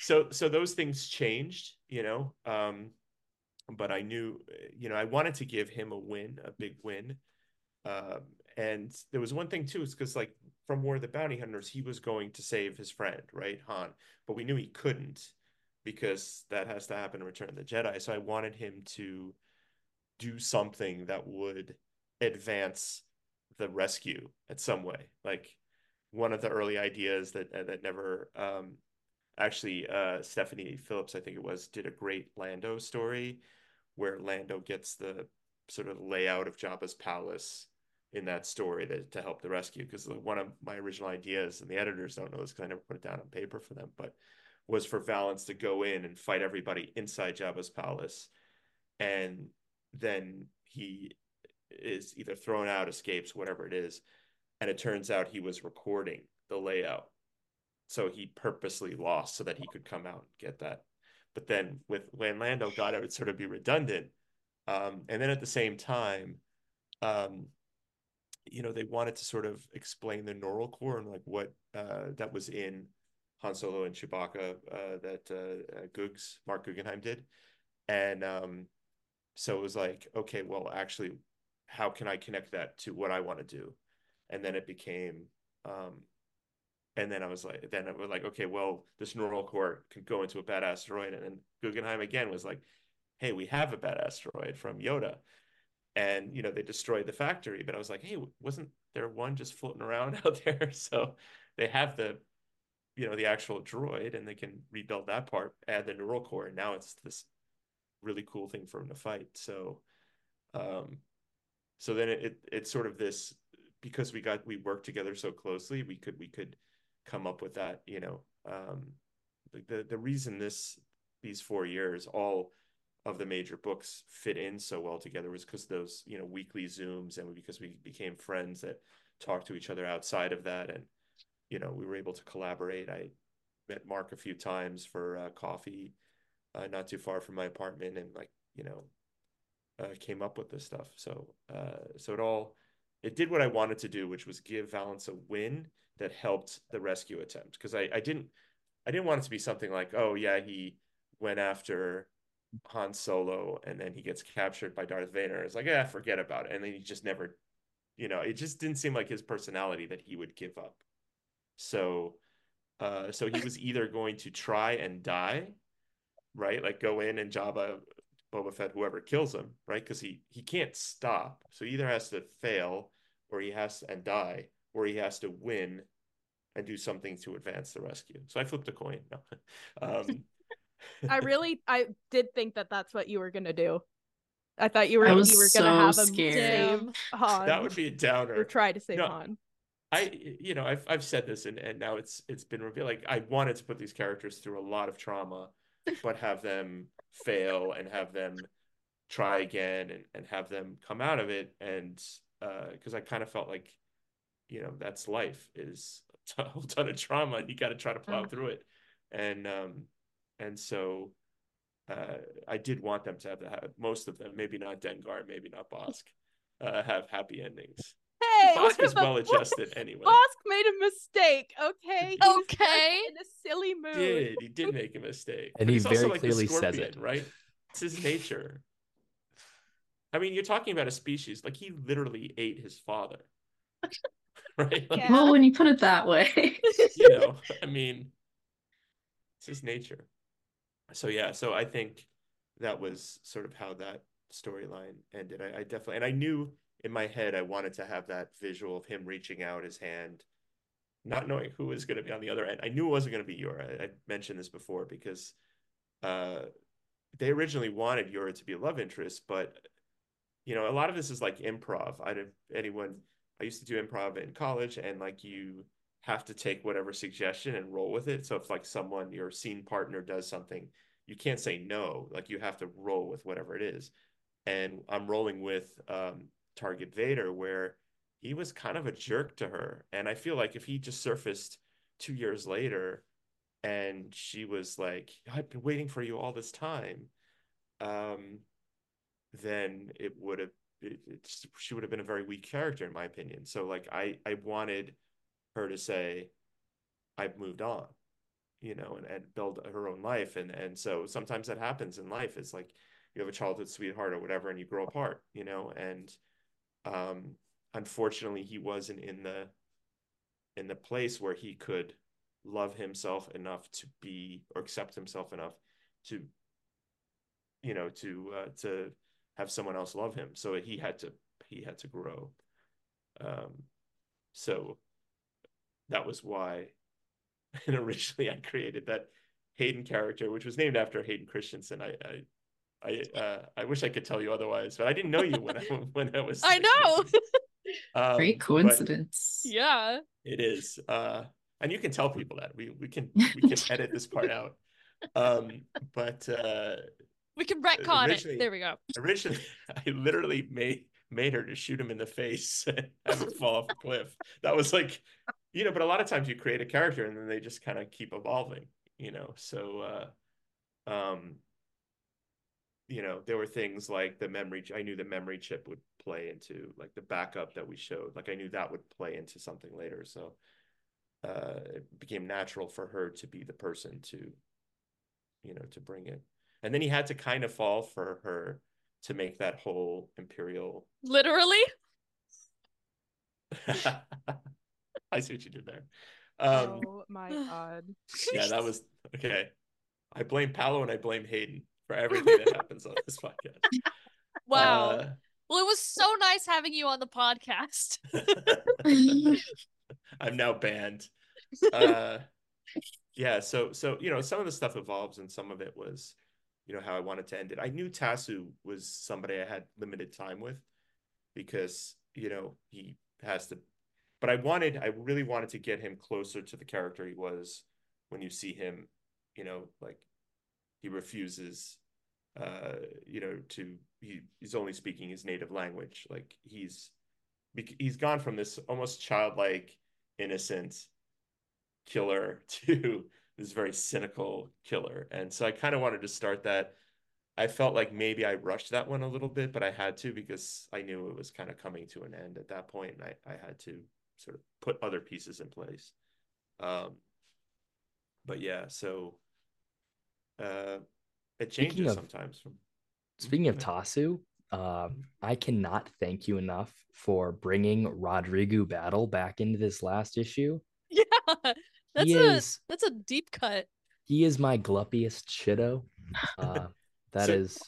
so so those things changed you know um but i knew you know i wanted to give him a win a big win um and there was one thing too is because like from war of the bounty hunters he was going to save his friend right han. But we knew he couldn't because that has to happen in return of the jedi. So i wanted him to do something that would advance the rescue in some way. Like one of the early ideas that that never um actually uh Stephanie Phillips, I think it was, did a great Lando story where Lando gets the sort of layout of Jabba's palace in that story to, to help the rescue. Because one of my original ideas, and the editors don't know this because I never put it down on paper for them, but was for Valance to go in and fight everybody inside Jabba's palace. And then he is either thrown out, escapes, whatever it is. And it turns out he was recording the layout. So he purposely lost so that he could come out and get that. But then with when Lando got it, it would sort of be redundant. Um, and then at the same time, um, you know, they wanted to sort of explain the neural core and like what uh, that was in Han Solo and Chewbacca uh, that uh, uh, Googs, Marc Guggenheim did. And um, so it was like, okay, well, actually, how can I connect that to what I want to do? And then it became, um, and then I was like, then it was like, okay, well, this neural core could go into a bad asteroid. And then Guggenheim again was like, hey, we have a bad asteroid from Yoda. And, you know, they destroyed the factory. But I was like, hey, wasn't there one just floating around out there? So they have the, you know, the actual droid and they can rebuild that part, add the neural core. And now it's this really cool thing for him to fight. So, um, so then it, it it's sort of this because we got we worked together so closely we could we could come up with that you know um the the reason this these four years all of the major books fit in so well together was because those you know weekly zooms and because we became friends that talked to each other outside of that and you know we were able to collaborate i met mark a few times for uh, coffee uh, not too far from my apartment and like you know uh, came up with this stuff. So uh, so it all it did what I wanted to do, which was give Valance a win that helped the rescue attempt. Because I, I didn't I didn't want it to be something like, oh yeah, he went after Han Solo and then he gets captured by Darth Vader. It's like, yeah, forget about it. And then he just never, you know, it just didn't seem like his personality that he would give up. So uh so he was either going to try and die, right? Like go in and Jabba Boba Fett, whoever kills him, right? Because he he can't stop. So he either has to fail, or he has to, and die, or he has to win, and do something to advance the rescue. So I flipped a coin. No. um, I really, I did think that that's what you were gonna do. I thought you were you were so gonna have him scared. save Han. that would be a downer. or try to save No, Han. I you know I've I've said this and and now it's it's been revealed. Like I wanted to put these characters through a lot of trauma, but have them fail and have them try again and, and have them come out of it and because uh, I kind of felt like you know that's life is a whole ton of trauma and you got to try to plow Mm. through it and um and so uh I did want them to have the have most of them maybe not Dengar maybe not Bossk uh have happy endings Hey, Bossk what is the well adjusted anyway Bossk made a mistake. Okay. He Okay. in a silly mood. did he did make a mistake And But he he's also very like the clearly says it. right it's his nature I mean, you're talking about a species like he literally ate his father, right? Like, Yeah. Well, when you put it that way. You know, I mean, it's his nature. So yeah, so I think that was sort of how that storyline ended. I, I definitely, and I knew in my head I wanted to have that visual of him reaching out his hand, not knowing who was going to be on the other end. I knew it wasn't going to be Yora. I, I mentioned this before because uh, they originally wanted Yora to be a love interest, but you know, a lot of this is like improv. I don't anyone I used to do improv in college and like you have to take whatever suggestion and roll with it. So if like someone your scene partner does something, you can't say no. Like you have to roll with whatever it is. And I'm rolling with um Target Vader where he was kind of a jerk to her. And I feel like if he just surfaced two years later and she was like, I've been waiting for you all this time. Um then it would have it, she would have been a very weak character in my opinion. So like I I wanted her to say I've moved on, you know, and, and build her own life. And and so sometimes that happens in life. It's like you have a childhood sweetheart or whatever and you grow apart, you know, and um unfortunately he wasn't in the in the place where he could love himself enough to be or accept himself enough to you know to uh, to have someone else love him so he had to he had to grow um so that was why and originally i created that Hayden character, which was named after Hayden Christensen. I I I, uh, I wish I could tell you otherwise, but I didn't know you when I when I was. I know. Um, Great coincidence. yeah. It is, uh, and you can tell people that we we can we can edit this part out. Um, but uh, We can retcon it. There we go. originally, I literally made made her to shoot him in the face and have him fall off a cliff. That was like, you know, but a lot of times you create a character and then they just kind of keep evolving, you know. So, uh, um, you know, there were things like the memory. I knew the memory chip would play into like the backup that we showed. Like I knew that would play into something later. So, uh, it became natural for her to be the person to, you know, to bring it. And then he had to kind of fall for her to make that whole imperial. Literally. I see what you did there. Um, oh my god. yeah, that was okay. I blame Paolo and I blame Hayden for everything that happens on this podcast. Wow. Uh, well, it was so nice having you on the podcast. I'm now banned. Uh, yeah, so so you know, some of the stuff evolves, and some of it was, you know, how I wanted to end it. I knew Tasu was somebody I had limited time with, because you know he has to, but I wanted, I really wanted to get him closer to the character he was when you see him, you know, like he refuses, uh, you know, to he he's only speaking his native language, like he's he's gone from this almost childlike innocent killer to this very cynical killer and so i kind of wanted to start that i felt like maybe i rushed that one a little bit but i had to because i knew it was kind of coming to an end at that point and i, I had to sort of put other pieces in place um but yeah so uh it Speaking changes of- sometimes from Speaking of Yeah. Tasu, uh, I cannot thank you enough for bringing Rodrigo Battle back into this last issue. yeah. That's he a is that's a deep cut. he is my gluppiest shitto. Uh, that So, is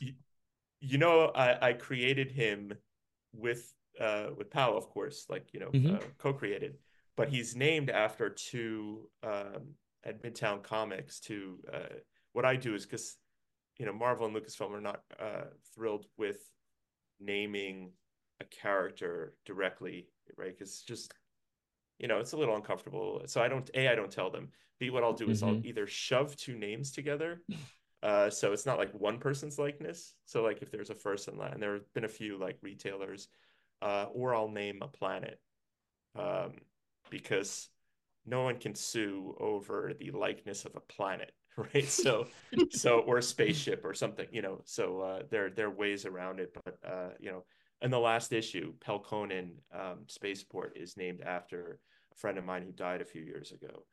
you know I, I created him with uh with Pal of course like you know Mhm. uh, co-created but he's named after two um at Midtown Comics to uh what I do is because you know Marvel and Lucasfilm are not uh thrilled with naming a character directly right because just you know it's a little uncomfortable so I don't a I don't tell them b what I'll do is I'll Mhm. either shove two names together uh, so it's not like one person's likeness. So like if there's a first and last, and there have been a few like retailers, uh, or I'll name a planet, um, because no one can sue over the likeness of a planet, right? So, so or a spaceship or something, you know. So uh, there there are ways around it, but uh, you know, in the last issue, Pelkonen um, spaceport is named after a friend of mine who died a few years ago.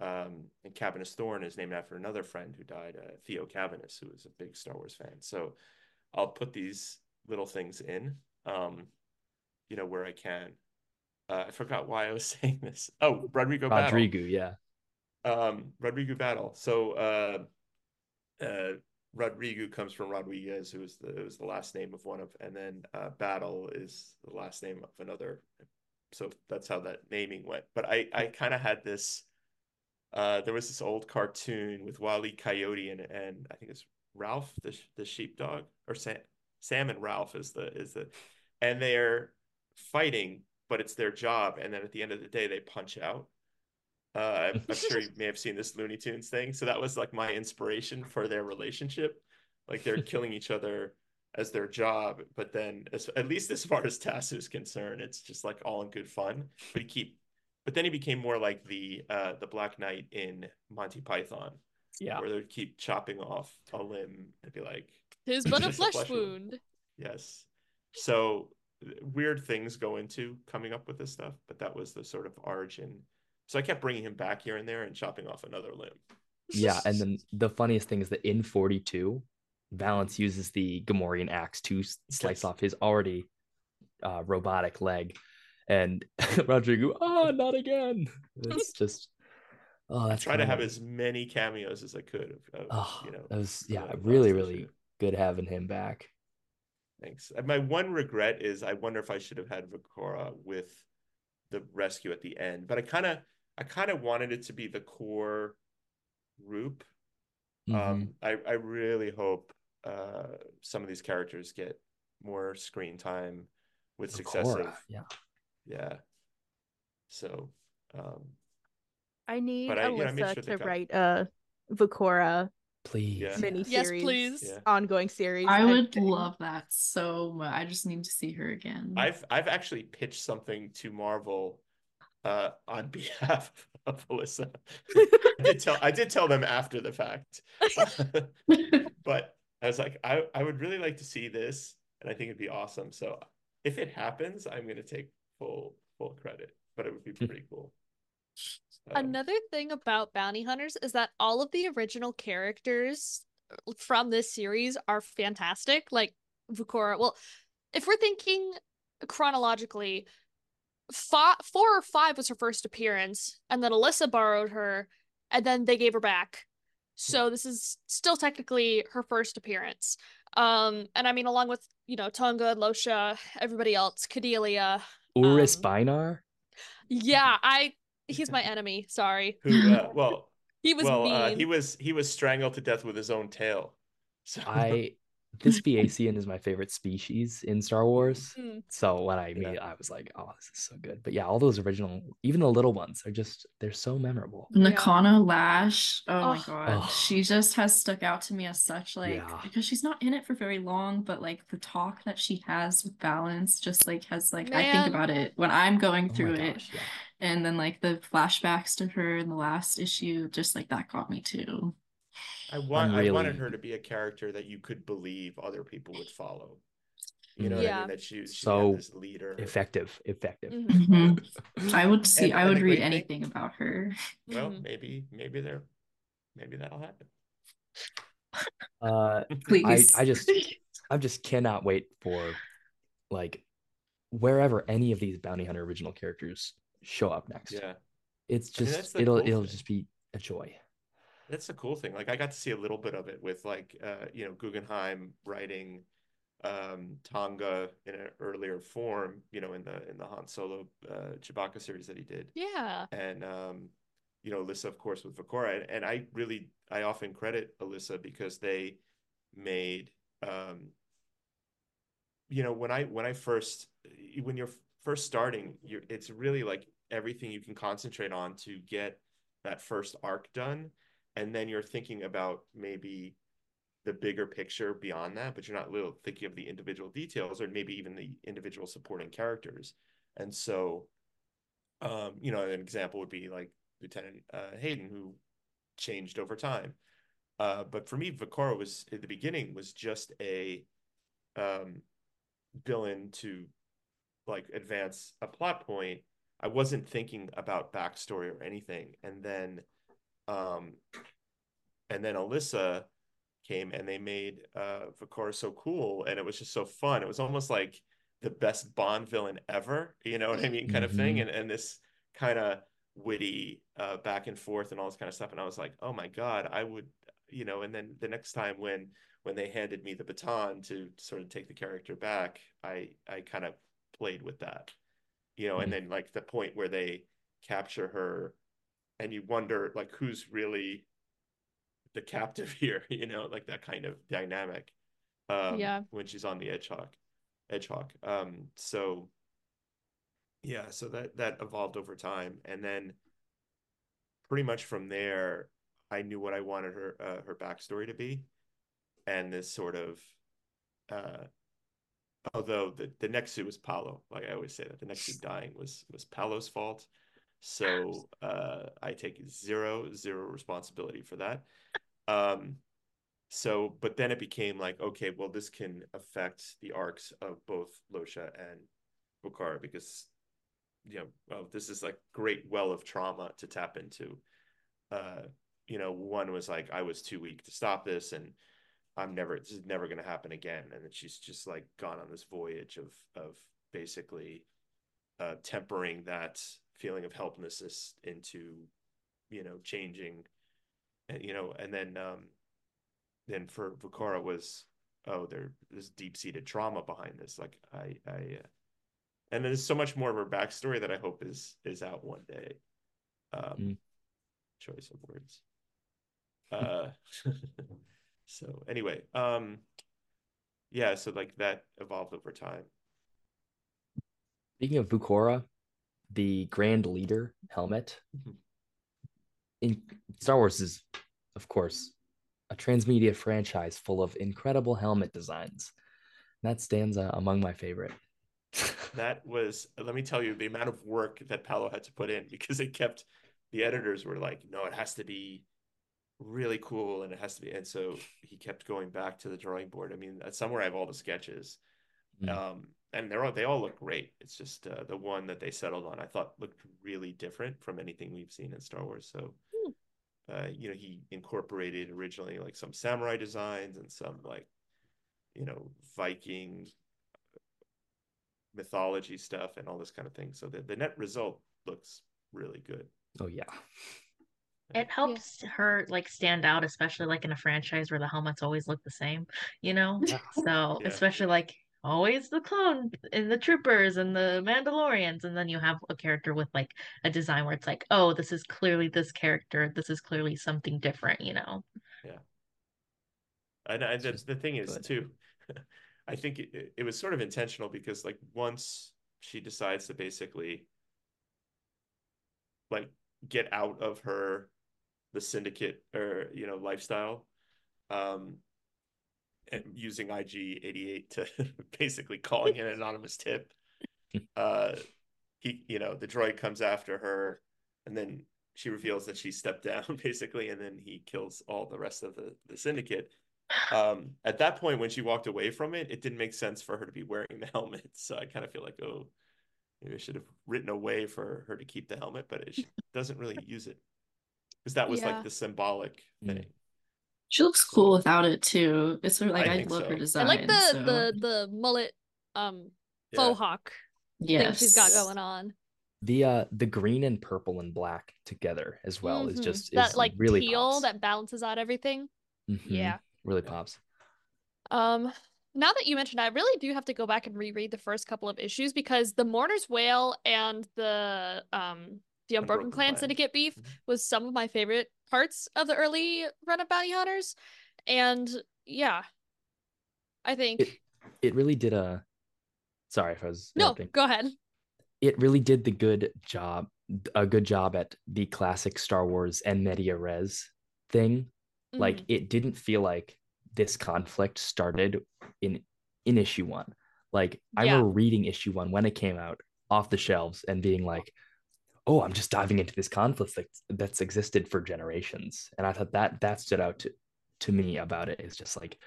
Um, and Cavernous Thorn is named after another friend who died, uh, Theo Cavernous, who was a big Star Wars fan. So I'll put these little things in, um, you know, where I can. Uh, I forgot why I was saying this. Oh, Rodrigo Battle. Rodrigo. Yeah, Um, Rodrigo Battle. So uh, uh, Rodrigo comes from Rodriguez, who is the was the last name of one of, and then uh, Battle is the last name of another. So that's how that naming went. But I I kind of had this. Uh, there was this old cartoon with Wile E. Coyote and and I think it's Ralph the the sheepdog or Sam Sam and Ralph is the is the, and they're fighting, but it's their job, and then at the end of the day they punch out. Uh, I'm, I'm sure you may have seen this Looney Tunes thing. So that was like my inspiration for their relationship. Like they're killing each other as their job, but then as, at least as far as Tass is concerned, it's just like all in good fun. But he keep, but then he became more like the uh the Black Knight in Monty Python, yeah. where they'd keep chopping off a limb and be like, His but a flesh flesh wound. wound. yes. So weird things go into coming up with this stuff, but that was the sort of origin. So I kept bringing him back here and there and chopping off another limb. yeah. And then the funniest thing is that in 42, Valance uses the Gamorrean axe to slice Yes. off his already uh, robotic leg. And Rodrigo, oh, not again. It's just, oh, that's try to have as many cameos as I could of, of Oh, you know. that was yeah, really, really good having him back. Thanks. My one regret is I wonder if I should have had Vukorah with the rescue at the end, but I kind of I kind of wanted it to be the core group Mhm. Um, I I really hope uh some of these characters get more screen time with Vukorah, successive. yeah. Yeah. So, um, I need But I- you know, I Alyssa sure to write a Vukorah Please. Yeah. mini Yes, series, please. Yeah. ongoing series. I would think. love that so much. I just need to see her again. I've I've actually pitched something to Marvel uh on behalf of Alyssa. I did tell I did tell them after the fact. but I was like, I, I would really like to see this, and I think it'd be awesome. So if it happens, I'm gonna take full full credit, but it would be pretty cool. Another thing about bounty hunters is that all of the original characters uh, from this series are fantastic. Like Vukorah. Well, if we're thinking chronologically, fi- four or five was her first appearance, and then Alyssa borrowed her, and then they gave her back. So this is still technically her first appearance. Um, and I mean, along with you know T'onga, Losha, everybody else, Cordelia. Urus Um, Beinar? Yeah, I he's my enemy. Sorry, who uh, well he was well mean. uh, he was he was strangled to death with his own tail. So I this Vacian is my favorite species in Star Wars. Mm. So when I Yeah. meet, I was like, "Oh, this is so good." But yeah, all those original, even the little ones, are just they're so memorable. Nakano Lash. Oh my Oh. god. Oh. She just has stuck out to me as such, like Yeah. because she's not in it for very long, but like the talk that she has with Valance just like has like I think about it when I'm going Oh through my it. gosh, yeah. And then like the flashbacks to her in the last issue, just like that got me too. I want I'm I wanted her to be a character that you could believe other people would follow. You know what I mean? That she she So this leader. Effective, effective. Mhm, Mhm. I would see And- I would read great thing- anything about her. Well, mhm. maybe maybe there maybe that'll happen. Uh, Please. I just I just cannot wait for like wherever any of these bounty hunter original characters show up next. Yeah. It's I mean, just it'll cool it'll thing. just be a joy. That's the cool thing. Like I got to see a little bit of it with like uh, you know, Guggenheim writing um T'onga in an earlier form, you know, in the in the Han Solo uh Chewbacca series that he did. Yeah. and um, you know Alyssa, of course, with Vukorah, and, I really I often credit Alyssa because they made um, you know when I when I first when you're first starting, you're it's really like everything you can concentrate on to get that first arc done, and then you're thinking about maybe the bigger picture beyond that, but you're not little thinking of the individual details or maybe even the individual supporting characters, and so um, you know, an example would be like Lieutenant uh, Hayden, who changed over time. Uh, but for me, Vukorah was at the beginning was just a um, villain to like advance a plot point. I wasn't thinking about backstory or anything, and then, um, and then Alyssa came and they made uh, Vukorah so cool, and it was just so fun. It was almost like the best Bond villain ever, you know what I mean, kind of thing. And and this kind of witty uh, back and forth and all this kind of stuff. And I was like, oh my god, I would, you know. And then the next time when when they handed me the baton to sort of take the character back, I I kind of played with that, you know. Mhm. And then like the point where they capture her, and you wonder like who's really the captive here, you know, like that kind of dynamic. Um, Yeah. When she's on the Edgehawk, Edgehawk. Um, so yeah, so that that evolved over time, and then pretty much from there, I knew what I wanted her uh, her backstory to be, and this sort of, uh, although the the Nexu was Paolo, like I always say that the Nexu dying was was Paolo's fault, so uh, I take zero zero responsibility for that. Um, so, but then it became like, okay, well, this can affect the arcs of both Losha and Vukorah because, you know, well, this is like great well of trauma to tap into. Uh, you know, one was like, I was too weak to stop this, and I'm never, this is never going to happen again. And then she's just like gone on this voyage of, of basically uh, tempering that feeling of helplessness into, you know, changing, and you know, and then, um, then for Vukorah was oh there there's deep seated trauma behind this like I I uh, and there's so much more of her backstory that I hope is is out one day. Um, Mm. choice of words. Uh, so anyway, um, yeah, so like that evolved over time. Speaking of Vukorah, the Grand Leader helmet Mhm. in Star Wars is, of course, a transmedia franchise full of incredible helmet designs. That stands uh, among my favorite. That was, let me tell you, the amount of work that Paolo had to put in because it kept the editors were like, no, it has to be really cool and it has to be. And so he kept going back to the drawing board. I mean, somewhere I have all the sketches. Mm. Um, and they're all, they all look great. It's just uh, the one that they settled on, I thought looked really different from anything we've seen in Star Wars. So, Hmm. uh, you know, he incorporated originally like some samurai designs and some like, you know, Viking mythology stuff and all this kind of thing. So the, the net result looks really good. oh yeah. It helps her like stand out, especially like in a franchise where the helmets always look the same, you know? Yeah. So Yeah. especially like always the clone and the troopers and the Mandalorians, and then you have a character with like a design where it's like, oh, this is clearly this character, this is clearly something different, you know? And, and It's the, the thing is good. too, I think it, it was sort of intentional because like once she decides to basically like get out of her the syndicate or you know lifestyle, um, and using IG eighty eight to basically calling an anonymous tip, uh, he you know the droid comes after her, and then she reveals that she stepped down basically, and then he kills all the rest of the the syndicate. Um at that point when she walked away from it it didn't make sense for her to be wearing the helmet. So i kind of feel like oh maybe i should have written a way for her to keep the helmet but it, she doesn't really use it. Because that was Yeah. like the symbolic Mm. thing She looks cool without it too. It's sort of like I I, love so. her design. I like the so- the the mullet um Yeah. faux hawk thing she's got Yes. going on. The uh the green and purple and black together as well is Mhm. just that is like really teal pops. that balances out everything. Mhm. Yeah. Really pops. Um, now that you mentioned, it, I really do have to go back and reread the first couple of issues because the Mourner's Wail and the um the Unbroken Clan. Syndicate beef Mhm. was some of my favorite parts of the early run of Bounty Hunters, and yeah, I think It it really did a sorry if I was no, go ahead. it really did the good job a good job at the classic Star Wars and media res thing. Like Mhm. it didn't feel like this conflict started in in issue one. Like I Yeah. remember reading issue one when it came out off the shelves and being like, "Oh, I'm just diving into this conflict that's, that's existed for generations." And I thought that that stood out to to me about it is just like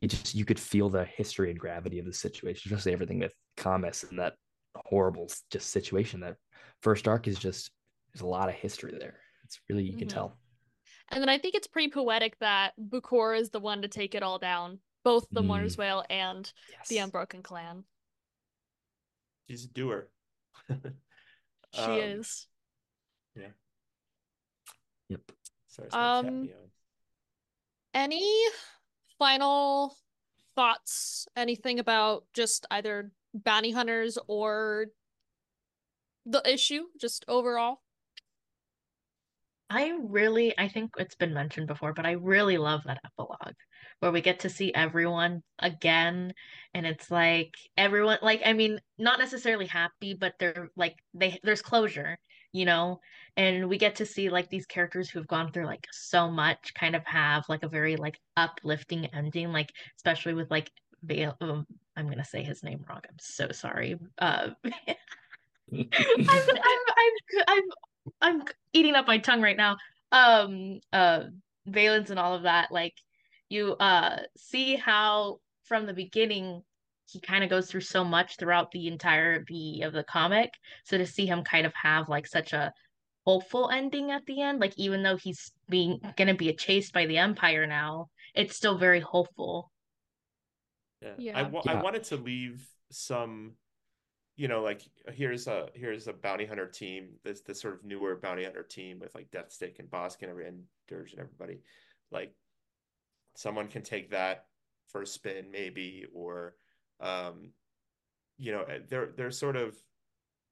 you just you could feel the history and gravity of the situation, especially everything with Camus and that horrible just situation. That first arc is just there's a lot of history there. It's really you can Mhm. tell. And then I think it's pretty poetic that Vukorah is the one to take it all down, both the Mourner's Mm. Wail and the Unbroken Clan. she's a doer She Um, is. Yeah. Yep. sorry it's Um. Any final thoughts? Anything about just either bounty hunters or the issue, just overall? I really, I think it's been mentioned before, but I really love that epilogue where we get to see everyone again. And it's like everyone, like, I mean, not necessarily happy, but they're like, they, there's closure, you know? And we get to see like these characters who've gone through like so much kind of have like a very like uplifting ending, like, especially with like, Bale, um, I'm gonna say his name wrong. I'm so sorry. Uh, I'm, I'm, I'm, I'm, I'm eating up my tongue right now. Um, uh, Valance and all of that. Like, you uh see how from the beginning he kind of goes through so much throughout the entirety of the comic. So to see him kind of have like such a hopeful ending at the end, like even though he's being gonna be chased by the Empire now, it's still very hopeful. Yeah. Yeah. I wa- I wanted to leave some, you know, like here's a here's a bounty hunter team, this this sort of newer bounty hunter team with like Deathstick and Bossk and every and Dirge and everybody. Like someone can take that for a spin maybe, or um, you know, eh, they're they're sort of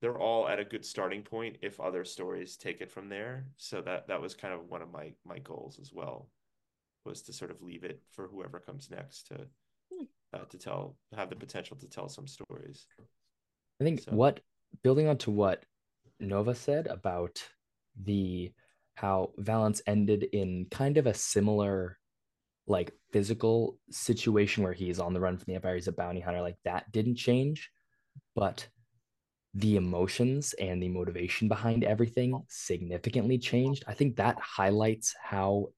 they're all at a good starting point if other stories take it from there. So that that was kind of one of my my goals as well. was to sort of leave it for whoever comes next to Hmm. uh, to tell have the potential to tell some stories. I think So- what building on to what Nova said about the how Valance ended in kind of a similar like physical situation where he's on the run from the Empire, he's a bounty hunter, like that didn't change, but the emotions and the motivation behind everything significantly changed. I think that highlights how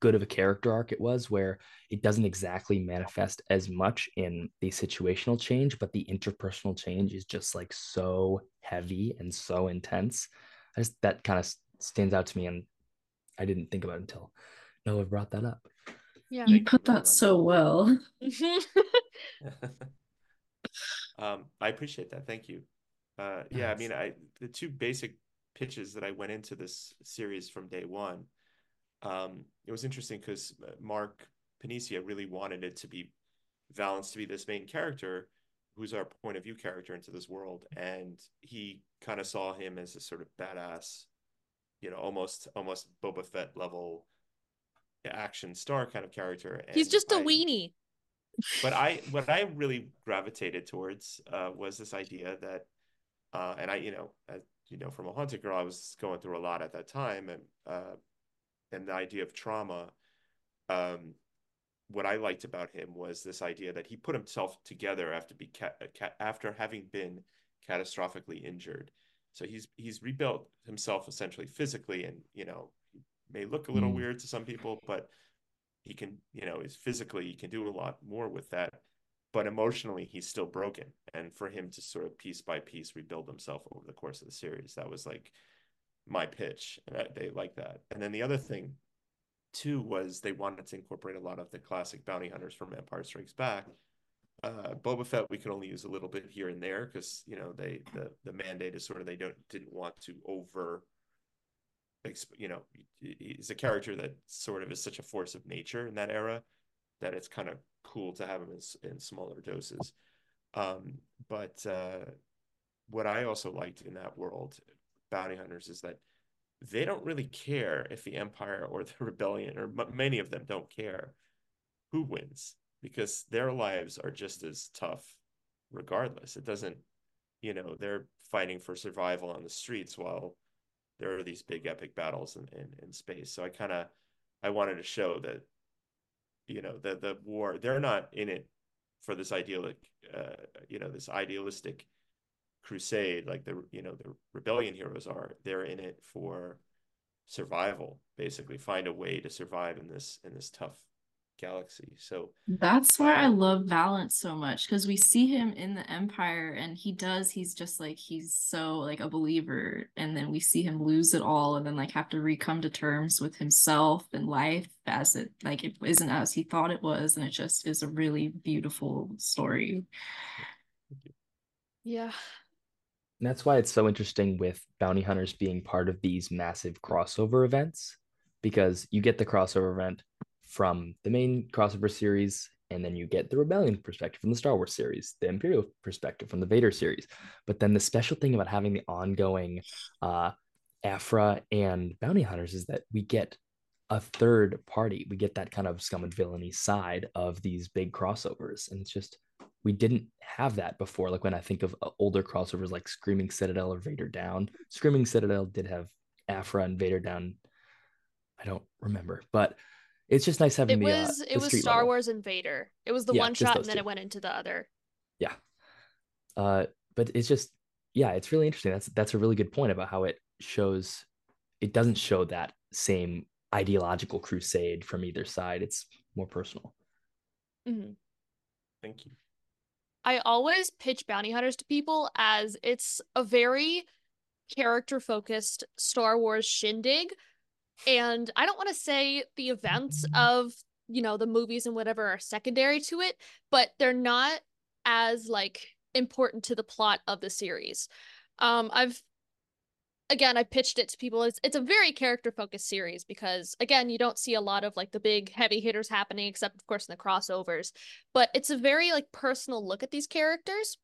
good of a character arc it was, where it doesn't exactly manifest as much in the situational change, but the interpersonal change is just like so heavy and so intense. I just that kind of stands out to me, and I didn't think about it until Nova brought that up. Yeah. You put that so well. um, I appreciate that. Thank you. Uh, yeah, I mean, I the two basic pitches that I went into this series from day one. Um, it was interesting because Mark Paniccia really wanted it to be Valance to be this main character, who's our point of view character into this world, and he kind of saw him as a sort of badass, you know, almost almost Boba Fett level action star kind of character. He's just a weenie. but I what I really gravitated towards uh, was this idea that, uh, and I you know as you know from a haunted girl I was going through a lot at that time and uh, and the idea of trauma. Um, what I liked about him was this idea that he put himself together after be ca- ca- after having been catastrophically injured. So he's he's rebuilt himself essentially physically, and you know may look a little Mm. weird to some people, but he can you know is physically he can do a lot more with that. But emotionally he's still broken. And for him to sort of piece by piece rebuild himself over the course of the series that was like my pitch and I, they like that. And then the other thing too was they wanted to incorporate a lot of the classic bounty hunters from empire strikes back. Uh boba fett we could only use a little bit here and there because you know they the the mandate is sort of they don't didn't want to over you know he's a character that sort of is such a force of nature in that era that it's kind of cool to have him in, in smaller doses. Um but uh what i also liked in that world bounty hunters is that they don't really care if the empire or the rebellion or m- many of them don't care who wins because their lives are just as tough regardless. It doesn't you know they're fighting for survival on the streets while there are these big epic battles in, in, in space. So I kind of I wanted to show that you know the the war they're not in it for this idyllic uh, you know this idealistic crusade like the you know the rebellion heroes are they're in it for survival basically find a way to survive in this in this tough galaxy so That's why I Um, love Valance so much because we see him in the Empire and he does, he's just like, he's so like a believer. And then we see him lose it all and then like have to re-come to terms with himself and life as it like it isn't as he thought it was. And it just is a really beautiful story. Yeah. And that's why it's so interesting with bounty hunters being part of these massive crossover events because you get the crossover event from the main crossover series and then you get the rebellion perspective from the Star Wars series, the Imperial perspective from the Vader series. But then the special thing about having the ongoing uh Aphra and bounty hunters is that we get a third party. We get that kind of scum and villainy side of these big crossovers. And it's just we didn't have that before. Like when I think of uh, older crossovers like Screaming Citadel or Vader Down, Screaming Citadel did have Aphra and Vader Down. I don't remember, but it's just nice having me. It the, uh, was the it was Star level. Wars and Vader. It was the Yeah, one shot and then two. it went into the other. Yeah. Uh, but it's just yeah, it's really interesting. That's that's a really good point about how it shows it doesn't show that same ideological crusade from either side. It's more personal. Mhm. thank you I always pitch bounty hunters to people as it's a very character focused Star Wars shindig. And I don't want to say the events of, you know, the movies and whatever are secondary to it, but they're not as like important to the plot of the series. Um I've again I pitched it to people it's it's a very character focused series because again you don't see a lot of like the big heavy hitters happening except of course in the crossovers but it's a very like personal look at these characters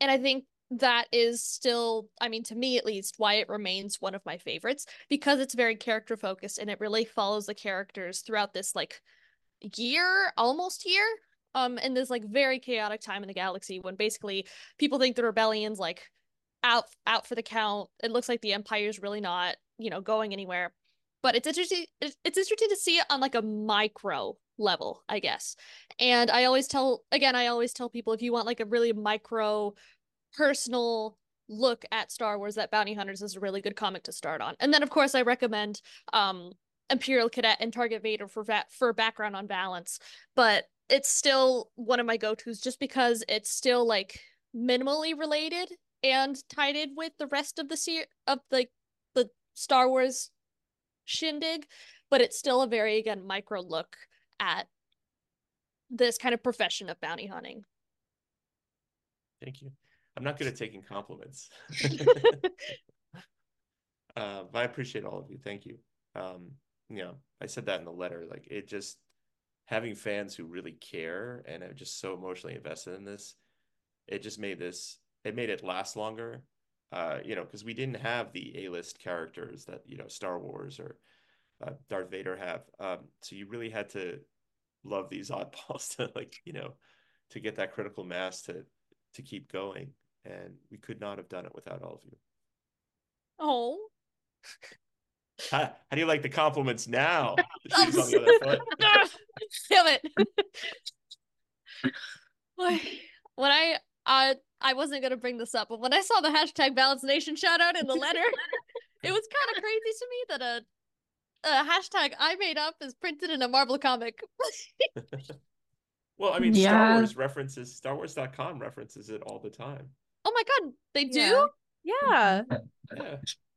and i think that is still, I mean, to me at least, why it remains one of my favorites because it's very character focused and it really follows the characters throughout this like year, almost year, um, in this like very chaotic time in the galaxy when basically people think the rebellion's like out out for the count. It looks like the empire's really not, you know, going anywhere. But it's interesting. It's interesting to see it on like a micro level, I guess. And I always tell, again, I always tell people if you want like a really micro personal look at Star Wars that Bounty Hunters is a really good comic to start on. And then of course I recommend um Imperial Cadet and Target Vader for va- for background on Valance, but it's still one of my go-tos just because it's still like minimally related and tied in with the rest of the se- of the the Star Wars shindig, but it's still a very again micro look at this kind of profession of bounty hunting. Thank you. I'm not good at taking compliments. uh, but I appreciate all of you. Thank you. Um, you know, I said that in the letter. Like it just having fans who really care and are just so emotionally invested in this, it just made this it made it last longer. Uh, you know, because we didn't have the A-list characters that, you know, Star Wars or uh, Darth Vader have. Um, so you really had to love these oddballs to like, you know, to get that critical mass to to keep going and we could not have done it without all of you. Oh. How, how do you like the compliments now? Damn it. when I uh I wasn't gonna bring this up, but when I saw the hashtag Valance Nation shout out in the letter, it was kind of crazy to me that a a hashtag I made up is printed in a Marvel comic. well, I mean, yeah. Star Wars references Star Wars.com references it all the time. Oh my god, they do? Yeah. Yeah.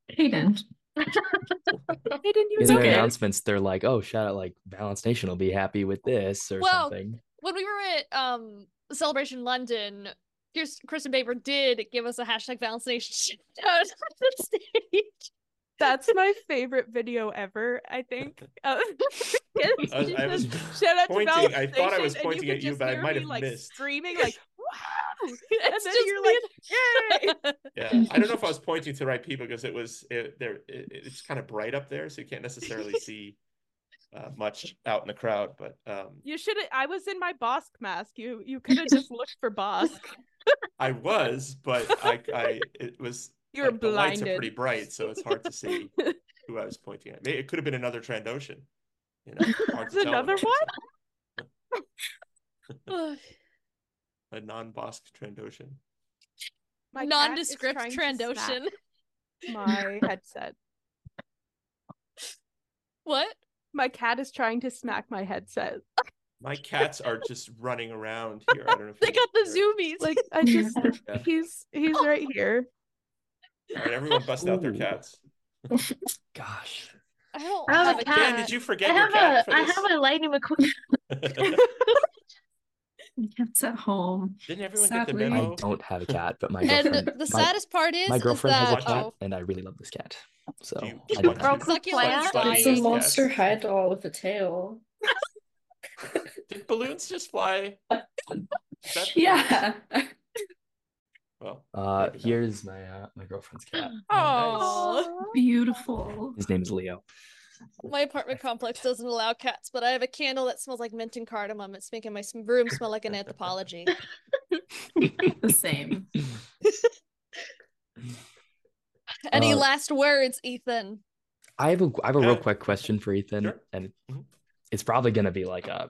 Hayden. Hayden, you In their announcements, they're like, "Oh, shout out like Valance Nation will be happy with this or well, something." When we were at um Celebration London, here's Kristin Baver did give us a hashtag Valance Nation shout out on the stage. That's my favorite video ever. I think. Uh, I was, I was shout out pointing. to I thought I was pointing at you, but I might have like, missed. Screaming like, "Wow!" and then you're like, "Yay!" Yeah, I don't know if I was pointing to the right people because it was it, there. It, it's kind of bright up there, so you can't necessarily see uh, much out in the crowd. But um, You should. have I was in my Bossk mask. You you could have just looked for Bossk. I was, but I, I it was. You were like, the lights are pretty bright, so it's hard to see who I was pointing at. Maybe it could have been another Trandoshan. You know, hard to tell another Ugh. A non-Bossk Trandoshan. My cat is Nondescript trying Trandoshan. My headset. What? My cat is trying to smack my headset. My cats are just running around here. I don't know if They got the can zoomies. Like I just, Yeah. he's he's right here. All right, everyone bust out their cats. Gosh, I don't I have have a a cat. Dan, cat. did you forget I your have cat a for I this? have a Lightning McQueen. Cat's at home. Didn't everyone Sadly. get the I don't have a cat, but my And girlfriend, the my, saddest part is, my is girrand has a cat, oh, and I really love this cat. So Do you- I do don't you have want a to- succulents Buddy dying. It's a monster cats. high doll with a tail. Did balloons just fly? Yeah. Well, Uh, here's my uh, my girlfriend's cat. Oh, Beautiful. His name is Leo. My apartment complex doesn't allow cats, but I have a candle that smells like mint and cardamom. It's making my room smell like an Anthropologie. The same. Any Uh, last words, Ethan? I have a I have a real Uh, quick question for Ethan, sure. and Mhm. it's probably gonna be like a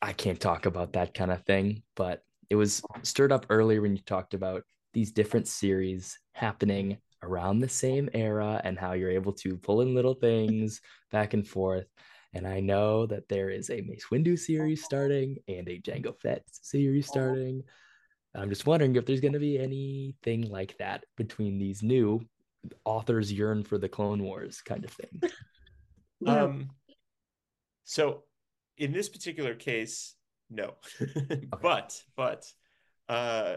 I can't talk about that kind of thing, but it was stirred up earlier when you talked about these different series happening around the same era and how you're able to pull in little things back and forth. And I know that there is a Mace Windu series starting and a Jango Fett series starting. I'm just wondering if there's going to be anything like that between these new authors yearn for the Clone Wars kind of thing. Um, so in this particular case, no. But but uh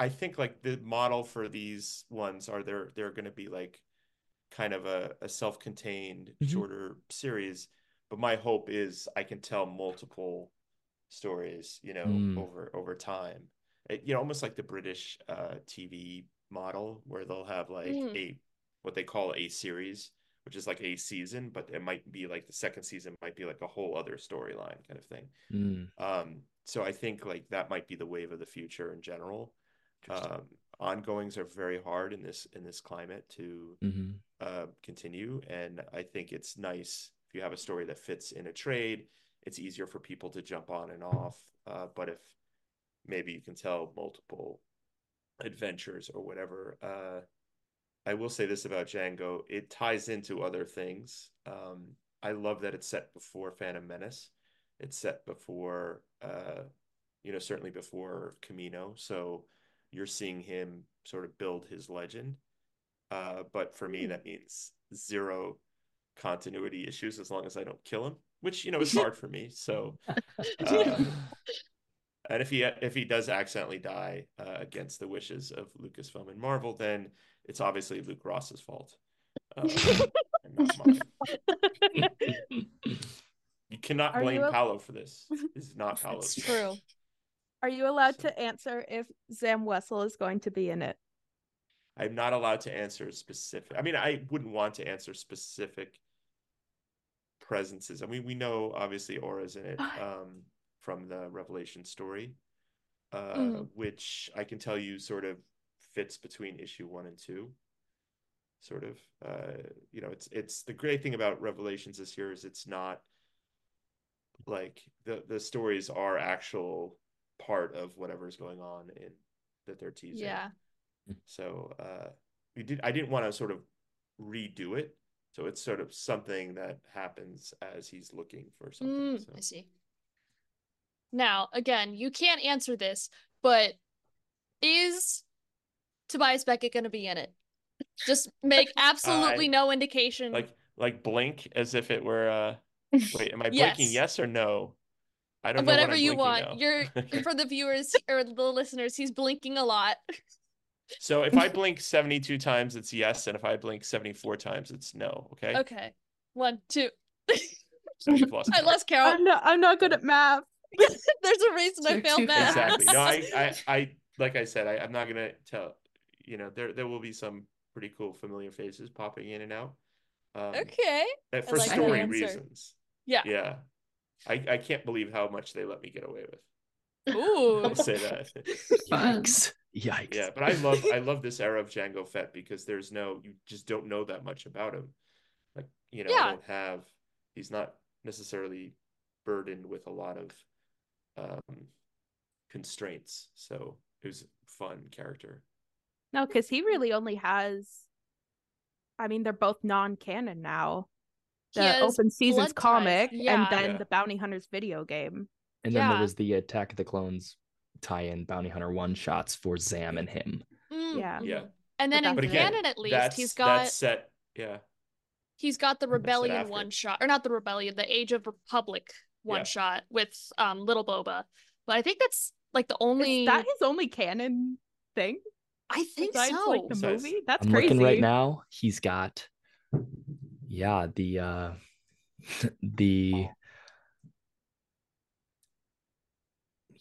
I think like the model for these ones are they're they're gonna be like kind of a, a self-contained Mhm. shorter series. But my hope is I can tell multiple stories, you know, Mm. over over time. It- you know, almost like the British uh TV model where they'll have like Mm. a what they call a series, which is like a season, but it might be like the second season might be like a whole other storyline kind of thing. Mm, Um, so I think like that might be the wave of the future in general. Um, ongoings are very hard in this in this climate to Mhm. uh, continue, and I think it's nice if you have a story that fits in a trade. It's easier for people to jump on and off. Uh, but if maybe you can tell multiple adventures or whatever, uh, I will say this about Jango: it ties into other things. Um, I love that it's set before Phantom Menace. It's set before, uh, you know, certainly before Kamino. So you're seeing him sort of build his legend. Uh, but for me, that means zero continuity issues as long as I don't kill him, which you know is hard for me. So, uh, and if he if he does accidentally die uh, against the wishes of Lucasfilm and Marvel, then it's obviously Luke Ross's fault, and not mine. You cannot Are blame you a- Paolo for this. This is not Paolo's It's true. Are you allowed So- to answer if Zam Wesell is going to be in it? I'm not allowed to answer specific. I mean, I wouldn't want to answer specific presences. I mean, we know obviously Aurra's in it um, from the Revelation story, uh, Mhm. which I can tell you sort of fits between issue one and two. Sort of, uh, you know, it's it's the great thing about Revelations this year is it's not like the the stories are actual part of whatever's going on in that they're teasing. Yeah. So uh we did I didn't want to sort of redo it. So it's sort of something that happens as he's looking for something. Mm, so. I see. Now, again, you can't answer this, but is Tobias Beckett going to be in it? Just make absolutely no indication. Like like blink as if it were uh wait, am I Yes. blinking yes or no? I don't know what Whatever I'm you want. now. You're for the viewers or the listeners. He's blinking a lot. So if I blink 72 times it's yes and if I blink 74 times it's no, okay? Okay, one, two. So you've lost I lost count. I'm not. I'm not good at math. There's a reason I failed too math. exactly no I, I i like i said I, i'm not gonna tell you know there there will be some pretty cool familiar faces popping in and out um Okay. for like story reasons Yeah. yeah i i can't believe how much they let me get away with Ooh. i'll say that Fun. Yikes! Yikes! yeah but i love i love this era of jango fett because there's no you just don't know that much about him like you know Yeah. don't have he's not necessarily burdened with a lot of um constraints so it was a fun character No, because he really only has. I mean, they're both non-canon now. He The has Open Seasons comic Yeah. and then Yeah. the Bounty Hunters video game. And then Yeah. there was the Attack of the Clones tie-in Bounty Hunter one shots for Zam and him. Mm, Yeah. Yeah. mhm. And then But in but again canon, at least, he's got that's set yeah he's got the Rebellion one shot, or not the Rebellion, the Age of Republic one Yeah. shot with um Little Boba. But I think that's like the only. Is that his only canon thing? I think Besides, so. like the movie? That's I'm crazy. looking right now. He's got, yeah, the uh, the.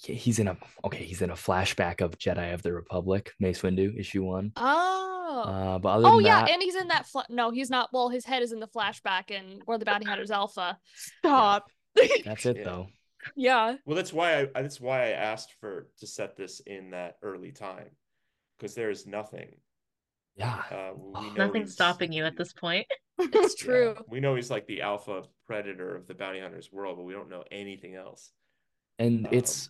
Yeah, He's in a okay. He's in a flashback of Jedi of the Republic, Mace Windu, issue one. Oh. Uh, but other oh than yeah, that, and he's in that. Fla- no, he's not. Well, his head is in the flashback in Where the Bounty Hunters Alpha. Stop. that's it Yeah. though. yeah. well that's why i that's why i asked for to set this in that early time because there is nothing Yeah, uh we know Nothing stopping you at this point. It's yeah, true. we know he's like the alpha predator of the bounty hunters world but we don't know anything else and Um, it's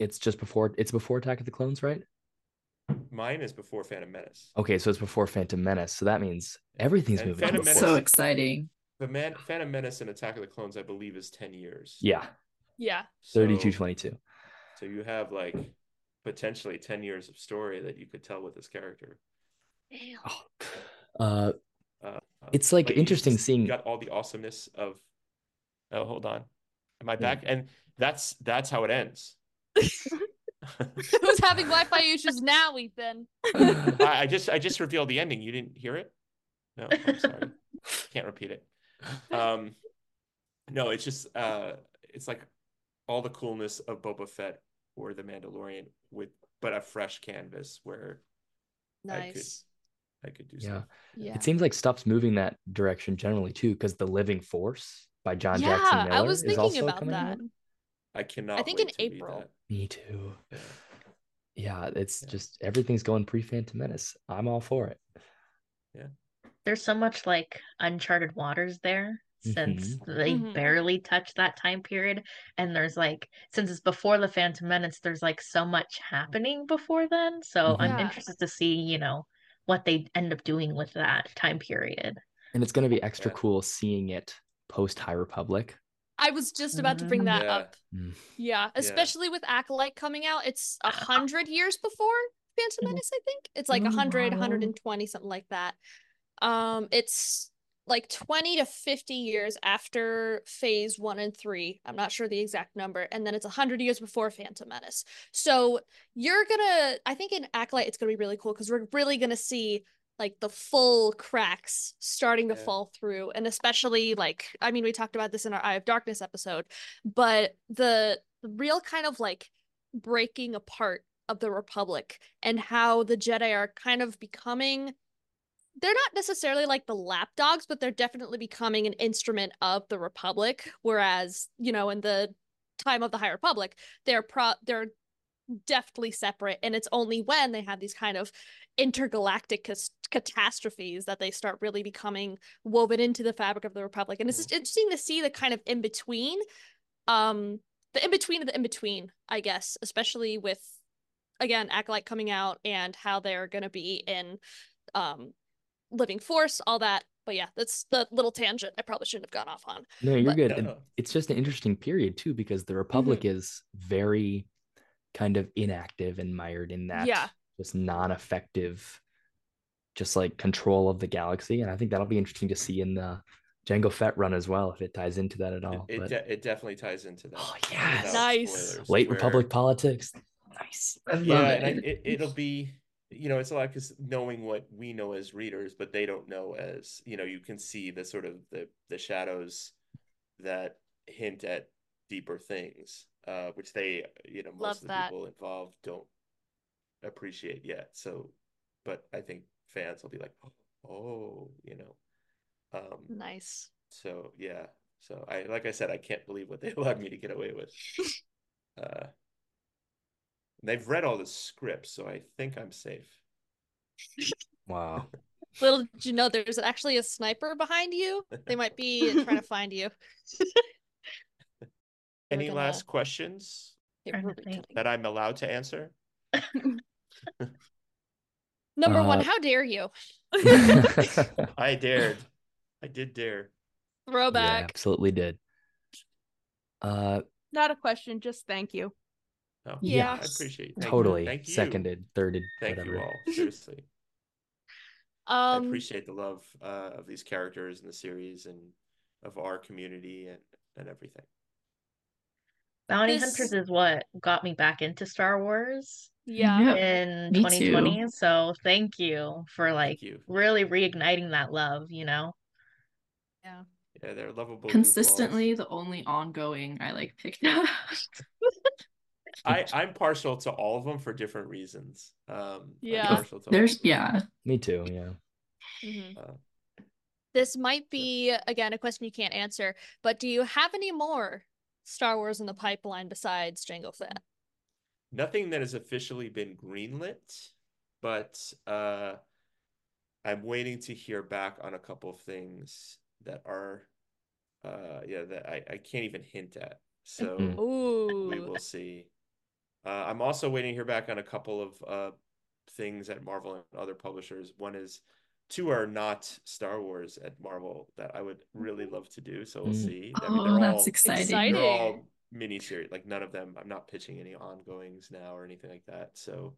it's just before it's before Attack of the Clones, right? mine is before phantom menace Okay, so it's before Phantom Menace. So that means everything's And moving. Phantom. Menace- So exciting. the man phantom menace and attack of the clones i believe is 10 years Yeah, Yeah. thirty-two So- twenty-two. so you have like potentially 10 years of story that you could tell with this character Damn. Oh, uh, Uh, It's, like, he's interesting seeing- got all the awesomeness of. Oh, hold on, am I Yeah. back? And that's that's how it ends. Who's having Wi-Fi issues now, Ethan? I, I just I just revealed the ending. You didn't hear it? No, I'm sorry. Can't repeat it. Um, no, it's just uh, it's like all the coolness of Boba Fett or the Mandalorian with but a fresh canvas where Nice. I could do Yeah. stuff. Yeah. It seems like stuff's moving that direction generally too, because the Living Force by John yeah, Jackson Miller I was is thinking also about coming that. out. I cannot. think wait in to April. Me too. Yeah. Yeah, it's Yeah. just everything's going pre Phantom Menace. I'm all for it. Yeah. There's so much like uncharted waters there since they Mhm. barely touch that time period. And there's like, since it's before the Phantom Menace, there's like so much happening before then. So I'm interested to see, you know, what they end up doing with that time period. And it's going to be extra Yeah. cool seeing it post High Republic. I was just about to bring that Yeah. up. Mm. Yeah, especially with Acolyte coming out. It's a Ah. hundred years before Phantom Mhm. Menace, I think. It's like Oh, 100, 120, something like that. Um, it's like 20 to 50 years after phase one and three. I'm not sure the exact number. And then it's 100 years before Phantom Menace. So you're gonna, I think in Acolyte, it's gonna be really cool because we're really gonna see like the full cracks starting to Yeah. fall through. And especially like, I mean, we talked about this in our Eye of Darkness episode, but the, the real kind of like breaking apart of the Republic and how the Jedi are kind of becoming they're not necessarily like the lapdogs, but they're definitely becoming an instrument of the Republic. Whereas, you know, in the time of the High Republic, they're pro they're deftly separate, and it's only when they have these kind of intergalactic cas- catastrophes that they start really becoming woven into the fabric of the Republic. And it's just interesting to see the kind of in between, um, the in between of the in between, I guess, especially with again acolyte coming out and how they're going to be in um living force all that but yeah that's the little tangent i probably shouldn't have gone off on No, you're But- good. No, no. It's just an interesting period too, because the Republic Mm-hmm. is very kind of inactive and mired in that Yeah. just non-effective, just like control of the galaxy. And I think that'll be interesting to see in the Jango Fett run as well, if it ties into that at all. It, it, de- it definitely ties into that. Oh, without yes. Nice. late where- Republic politics. Nice. I yeah, and I, it, it'll be you know it's a lot because knowing what we know as readers, but they don't know as you know you can see the sort of the the shadows that hint at deeper things, uh, which they you know most Love of the that. people involved don't appreciate yet. So, but I think fans will be like, oh, you know, um, nice so yeah. So I like I said, I can't believe what they allowed me to get away with. uh they've read all the scripts, so I think I'm safe. Wow. little did you know there's actually a sniper behind you they might be trying to find you Any gonna- last questions Okay, Trying we're to think. recutting. that I'm allowed to answer? number one Uh, how dare you I dared. I did dare. Yeah, throwback absolutely did. Uh, Not a question, just thank you. No, Yeah. I appreciate it. Thank you. totally. Thank you. Seconded, thirded, Thank whatever. you all. Seriously. I um appreciate the love uh, of these characters in the series and of our community and, and everything. Bounty This- Hunters is what got me back into Star Wars yeah Yeah. in me 2020. So thank you for like you. really reigniting that love, you know? Yeah, Yeah, they're lovable. Consistently the only ongoing I like picked up. I I'm partial to all of them for different reasons. Um, Yeah. to There's yeah. Me too. Yeah. Mhm. Uh, this might be again a question you can't answer but do you have any more star wars in the pipeline besides Jango Fett nothing that has officially been greenlit, but uh, I'm waiting to hear back on a couple of things that are, uh, yeah, that I, I can't even hint at. So Mhm. Ooh. we will see. Uh, I'm also waiting to hear back on a couple of uh, things at Marvel and other publishers. One is two are not Star Wars at Marvel that I would really love to do. So we'll Mm. see. I Oh, they're that's all- exciting. Exciting. they're all mini series like none of them i'm not pitching any ongoings now or anything like that so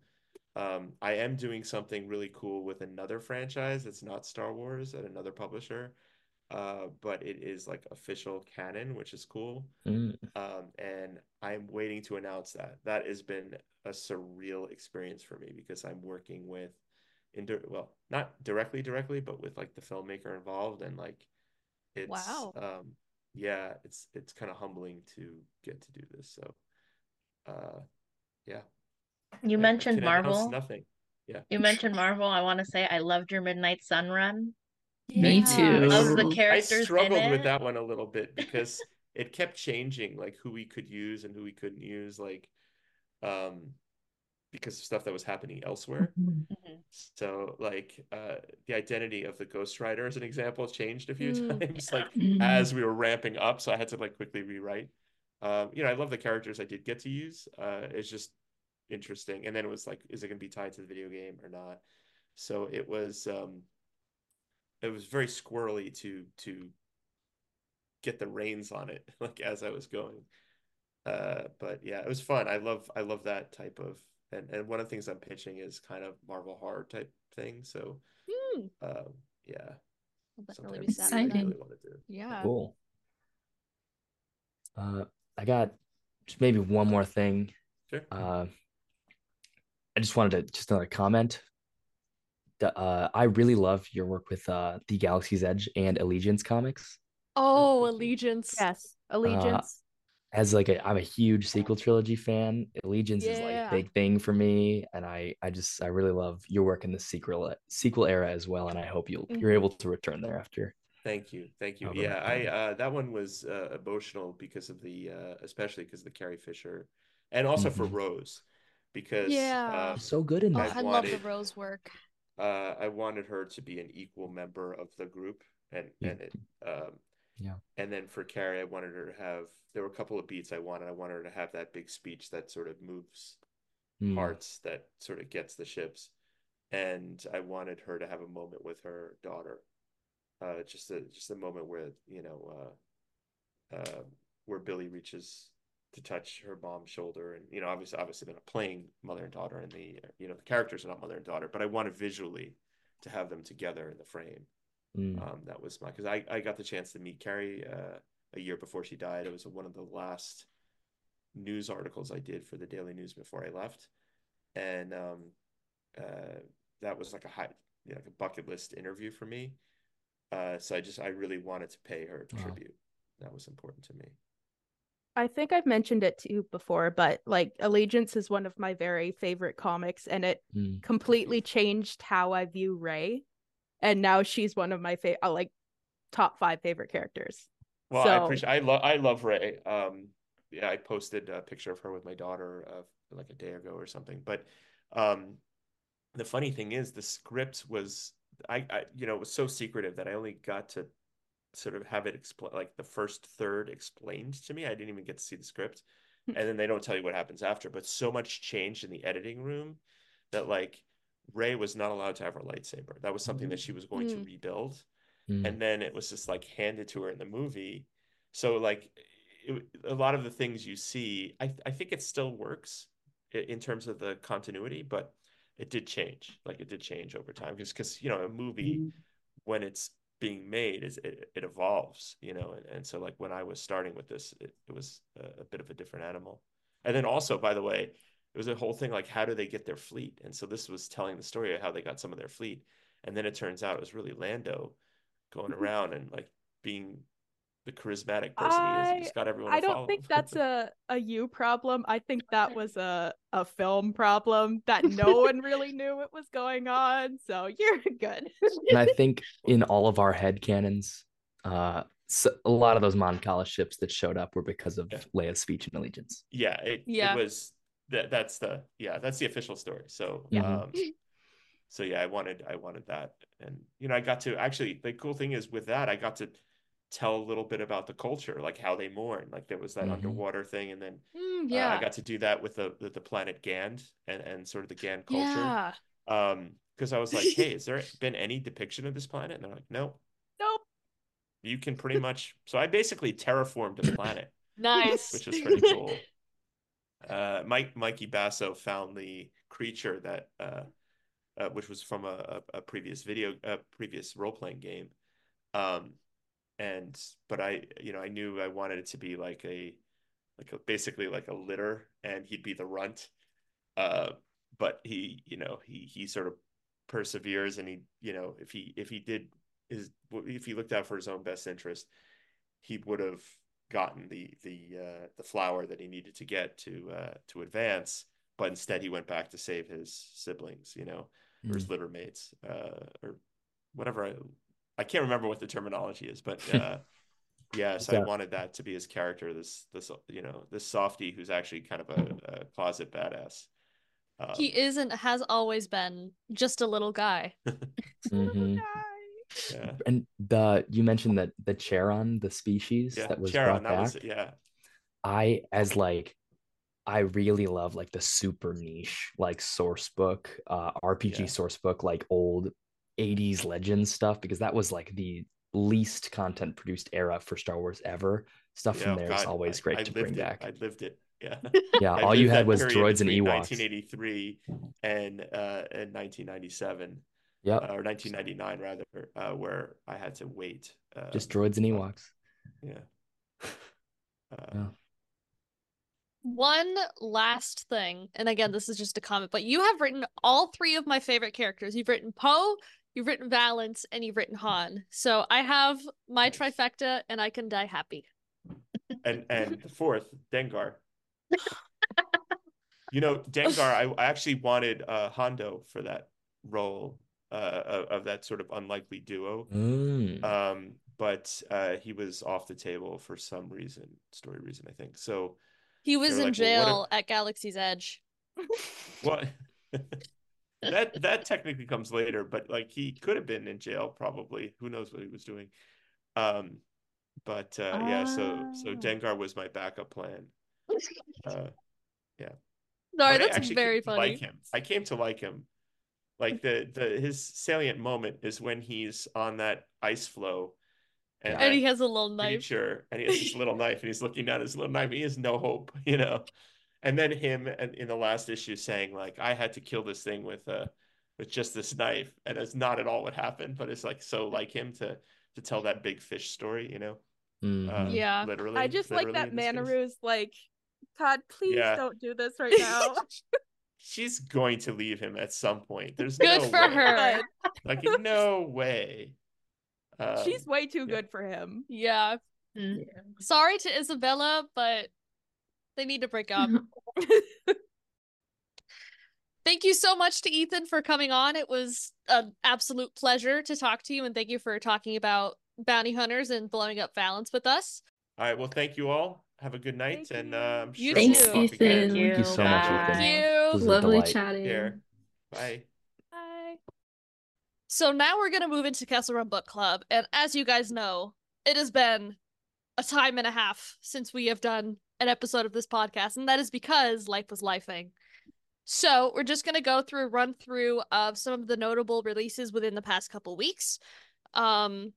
um i am doing something really cool with another franchise that's not star wars at another publisher uh but it is like official canon which is cool Mm. um and i'm waiting to announce that that has been a surreal experience for me because i'm working with indi- well not directly directly but with like the filmmaker involved and like it's Wow. um yeah it's it's kind of humbling to get to do this so uh yeah You I- I mentioned can Marvel. nothing Yeah. You mentioned Marvel. I want to say I loved your Midnight Sun run. Me too. Of the I struggled in with it. that one a little bit because it kept changing, like who we could use and who we couldn't use, like um because of stuff that was happening elsewhere. Mhm. So like uh the identity of the Ghost Rider as an example changed a few Mm, times, like Mhm. as we were ramping up. So I had to like quickly rewrite. Um, you know, I love the characters I did get to use. Uh it's just interesting. And then it was like, is it gonna be tied to the video game or not? So it was um it was very squirrely to to get the reins on it like as I was going. Uh but yeah, it was fun. I love I love that type of and and one of the things I'm pitching is kind of Marvel horror type thing. So Hmm, um yeah, I'll definitely something I be really, sad for Exciting. really want to do. Yeah. Cool. Uh, I got just maybe one more thing. Sure. Uh, I just wanted to just another comment. The- Uh, I really love your work with uh, the Galaxy's Edge and Allegiance comics. Oh. Allegiance. Yes, allegiance. As like a, I'm a huge sequel trilogy fan. Allegiance is like a big thing for me, and I I just I really love your work in the sequel sequel era as well. And I hope you'll you're Mhm. able to return there after. Thank you, thank you. Over Yeah, I uh, that one was uh, emotional because of the uh, especially because of the Carrie Fisher, and also for Mhm. Rose, because Yeah. uh, So good in Oh, I that. I love the Rose work. Uh, I wanted her to be an equal member of the group, and Yeah. and it, um, Yeah. and then for Carrie, I wanted her to have. There were a couple of beats I wanted. I wanted her to have that big speech that sort of moves Mm. hearts, that sort of gets the ships, and I wanted her to have a moment with her daughter, uh, just a just a moment where you know, uh, uh, where Billie reaches to touch her mom's shoulder, and you know, obviously, obviously, they're not playing mother and daughter, and the you know the characters are not mother and daughter, but I wanted visually to have them together in the frame. Mm. Um, that was my because I, I got the chance to meet Carrie uh, a year before she died. It was one of the last news articles I did for the Daily News before I left, and um, uh, that was like a high, you know, like a bucket list interview for me. Uh, so I just I really wanted to pay her Wow. tribute. That was important to me. I think I've mentioned it to you before, but like Allegiance is one of my very favorite comics, and it Mm. completely changed how I view Rey. And now she's one of my favorite, like top five favorite characters. Well, I appreciate. I love. I love Rey. Um, yeah, I posted a picture of her with my daughter uh, like a day ago or something. But um, the funny thing is, the script was I, I you know it was so secretive that I only got to sort of have it explain like the first third explained to me. I didn't even get to see the script, and then they don't tell you what happens after. But so much changed in the editing room that like Rey was not allowed to have her lightsaber. That was something that she was going to Mm. rebuild Mm. and then it was just like handed to her in the movie so like it, a lot of the things you see i i think it still works in terms of the continuity but it did change like it did change over time because because you know a movie when it's being made is it, it evolves you know and, and so like when i was starting with this it, it was a, a bit of a different animal. And then also by the way it was a whole thing like how do they get their fleet? And so this was telling the story of how they got some of their fleet. And then it turns out it was really lando going mm-hmm. around and like being the charismatic person he is. He just got everyone. I to don't follow think that's a a you problem. I think that was a a film problem that no one really knew what was going on. So you're good. and I think in all of our head canons, uh, so a lot of those Mon Cala ships that showed up were because of Yeah. Leia's speech and Allegiance. yeah, it, Yeah. it was that. That's the yeah. That's the official story. So Yeah. um, so yeah, I wanted I wanted that, and you know, I got to actually. The cool thing is with that, I got to tell a little bit about the culture, like how they mourn. Like there was that Mhm. underwater thing, and then Mm, uh, yeah. I got to do that with the the, the planet Gand and and sort of the Gand culture. yeah. Um, because I was like, hey, has there been any depiction of this planet? And they're like, no, nope. you can pretty much. So I basically terraformed the planet, Nice. which is pretty cool. Uh, Mike Mikey Basso found the creature that, uh, uh, which was from a, a, a previous video, a previous role playing game. Um, and but I, you know, I knew I wanted it to be like a, like a basically like a litter, and he'd be the runt. Uh, but he, you know, he he sort of perseveres, and he, you know, if he if he did his if he looked out for his own best interest, he would have gotten the the uh, the flower that he needed to get to uh, to advance. but instead he went back to save his siblings, you know, or his Mm. litter mates, uh, or whatever. I, I can't remember what the terminology is, but uh, yeah, I wanted that to be his character. This this you know this softy who's actually kind of a, a closet badass. Um, He isn't has always been just a little guy. Mhm. yeah, And the you mentioned that the Charon, the species yeah. that was Charon, brought that back. was yeah. I as like I really love like the super niche like source book, uh RPG Yeah. source book, like old 80s legends stuff, because that was like the least content produced era for Star Wars ever. Stuff Yeah, from there is God, always I- great I to bring it. back. I lived it. Yeah. Yeah, all you had was droids and between Ewoks. 1983 and uh and 1997 Yeah. uh, or 1999 rather uh where I had to wait uh Just droids and Ewoks. yeah uh, Yeah. One last thing, and again, this is just a comment, but you have written all three of my favorite characters. You've written Poe, you've written Valance, and you've written Han. So I have my Nice. trifecta, and I can die happy. and and the fourth Dengar you know Dengar I, I actually wanted uh Hondo for that role uh of, of that sort of unlikely duo Mm. um but uh he was off the table for some reason story reason I think so He was in like, well, jail at Galaxy's Edge. what that that technically comes later but like he could have been in jail probably who knows what he was doing um but uh yeah so so Ah. dengar was my backup plan uh yeah. Sorry, but I that's actually very came to funny. like him i came to like him like the the his salient moment is when he's on that ice floe and, And he has a little knife. creature and he has this little knife and he's looking at his little knife he has no hope you know and then him in in the last issue saying like i had to kill this thing with uh with just this knife and it's not at all what happened but it's like so like him to to tell that big fish story you know Mhm. uh, Yeah. literally I just like that in. Manaroo's like, Todd, please Yeah. don't do this right now. she's going to leave him at some point there's Good no for way. her. Like no way um, she's way too yeah. good for him. Yeah. Mm. Sorry to Isabella, but they need to break up. Thank you so much to Ethan for coming on. It was an absolute pleasure to talk to you, and thank you for talking about bounty hunters and blowing up Valance with us. all right well thank you all have a good night Thank and you. uh, i'm sure Thanks, we'll talk again. Ethan. Thank you so much, Ethan. Thank you. Lovely chatting. Here. bye Bye. So now we're gonna move into Kessel Run Book Club, and as you guys know, it has been a time and a half since we have done an episode of this podcast, and that is because life was lifing. So we're just gonna go through run through of some of the notable releases within the past couple weeks. Um,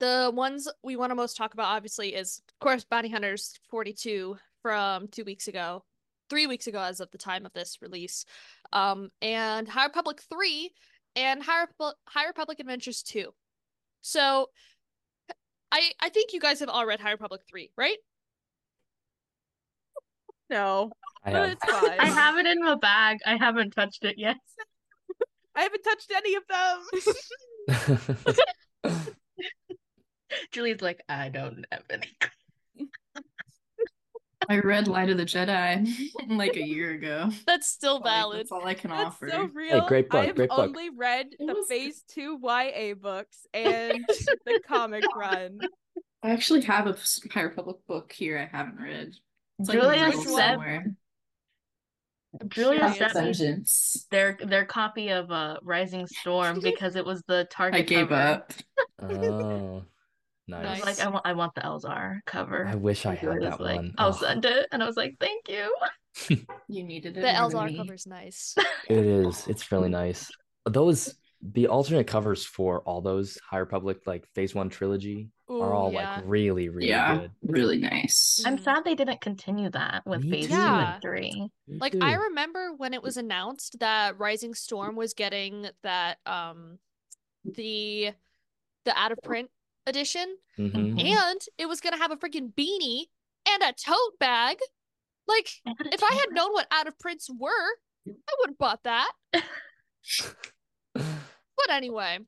the ones we want to most talk about, obviously, is of course Bounty Hunters 42 from two weeks ago, three weeks ago as of the time of this release, um, and High Republic 3 and High, Repu- High Republic Adventures 2. So I I think you guys have all read High Republic 3, right? No, I but have. it's fine. I have it in my bag. I haven't touched it yet. I haven't touched any of them. Julie's like, I don't have any. I read Light of the Jedi like a year ago. That's still Like, valid. That's all I can That's offer. so real. great book, I've great book. only read It the was. Phase Two YA books and the comic run. I actually have a High Republic book here I haven't read. It's like in Julia the middle said- Julia Curious. sent me Vengeance. their their copy of uh Rising Storm because it was the Target I gave cover. up. oh, I nice. was like, I want I want the Elzar cover. I wish I had that like, one. I'll Oh, send it. And I was like, thank you. You needed it. The Elzar me. cover's nice. It is. It's really nice. Those the alternate covers for all those High Republic like Phase One trilogy are all yeah. like really, really yeah, good. really nice. I'm Mhm. sad they didn't continue that with Me phase two Yeah. and three. Me Like I remember when it was announced that Rising Storm was getting that um the the out of print edition Mhm. Mhm. and it was gonna have a freaking beanie and a tote bag. Like I if I had known what out of prints were, I would have bought that. But anyway,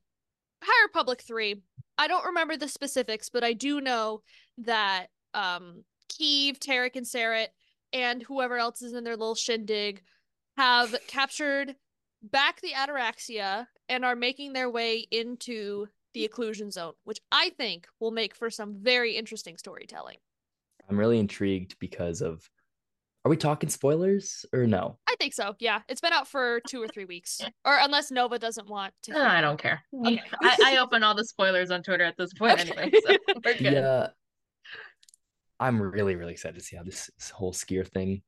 High Republic 3. I don't remember the specifics, but I do know that um Keeve, Terec, and Ceret and whoever else is in their little shindig have captured back the ataraxia and are making their way into the occlusion zone, which I think will make for some very interesting storytelling. I'm really intrigued because of. Are we talking spoilers or no? I think so. Yeah, it's been out for two or three weeks, or unless Nova doesn't want to. Uh, I don't care. Okay. I, I open all the spoilers on Twitter at this point Okay. anyway, so we're good. Yeah. I'm really, really excited to see how this, this whole Sskeer thing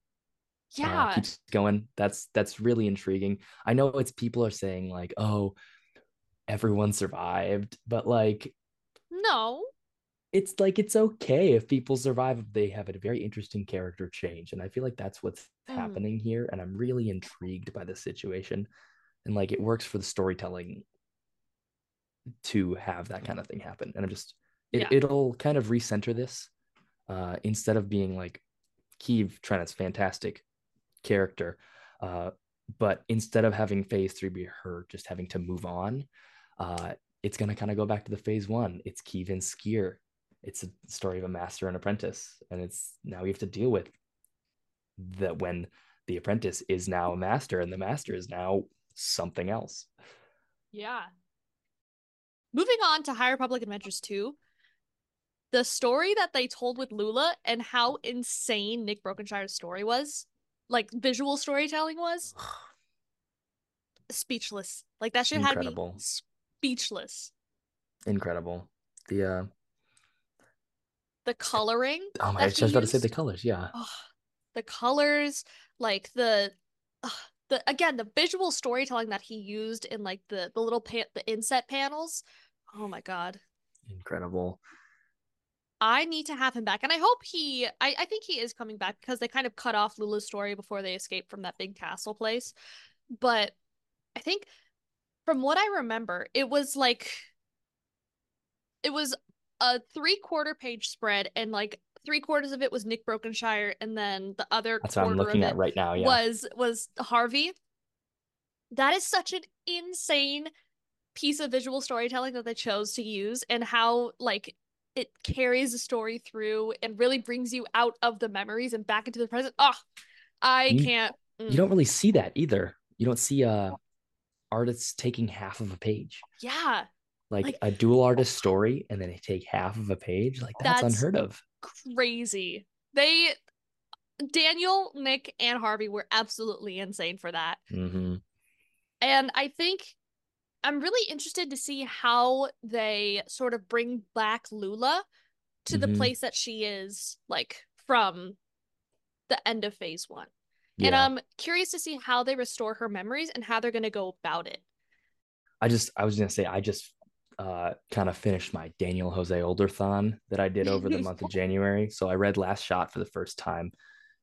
uh, Yeah, keeps going. That's that's really intriguing. I know it's people are saying like, oh, everyone survived, but like no, it's like it's okay if people survive if they have a very interesting character change. And I feel like that's what's Mhm. happening here. And I'm really intrigued by the situation. And like it works for the storytelling to have that kind of thing happen. And I'm just it, Yeah. it'll kind of recenter this. Uh instead of being like Keeve Trennis's fantastic character. Uh but instead of having phase three be her just having to move on, uh, it's gonna kind of go back to the phase one. It's Kevin Sskeer. It's a story of a master and apprentice, and it's now we have to deal with that when the apprentice is now a master and the master is now something else. yeah. Moving on to High Republic Adventures 2. The story that they told with Lula and how insane Nick Brokenshire's story was, like visual storytelling was, speechless. Like that shit had me Incredible. speechless. Incredible. The uh The coloring. oh my that I was just about to say the colors, yeah. Ugh, the colors, like the the again the visual storytelling that he used in like the the little pa- the inset panels. Oh my god. Incredible. I need to have him back. And I hope he I, I think he is coming back because they kind of cut off Lula's story before they escape from that big castle place. But I think from what I remember, it was like it was a three quarter page spread and like three quarters of it was Nick Brokenshire and then the other That's what I'm looking at right now. Yeah. was was Harvey. That is such an insane piece of visual storytelling that they chose to use and how like it carries the story through and really brings you out of the memories and back into the present. Oh, I You- can't. mm, You don't really see that either. You don't see uh artists taking half of a page. Yeah, Like, Like- a dual artist story and then they take half of a page. Like that's, That's- unheard of. crazy. They Daniel, Nick, and Harvey were absolutely insane for that. hmm And I think I'm really interested to see how they sort of bring back Lula to the Mhm. place that she is, like from the end of phase one. And I'm curious to see how they restore her memories and how they're going to go about it. I just I was gonna say I just uh kind of finished my Daniel Jose Olderthon that I did over the month of January. So I read Last Shot for the first time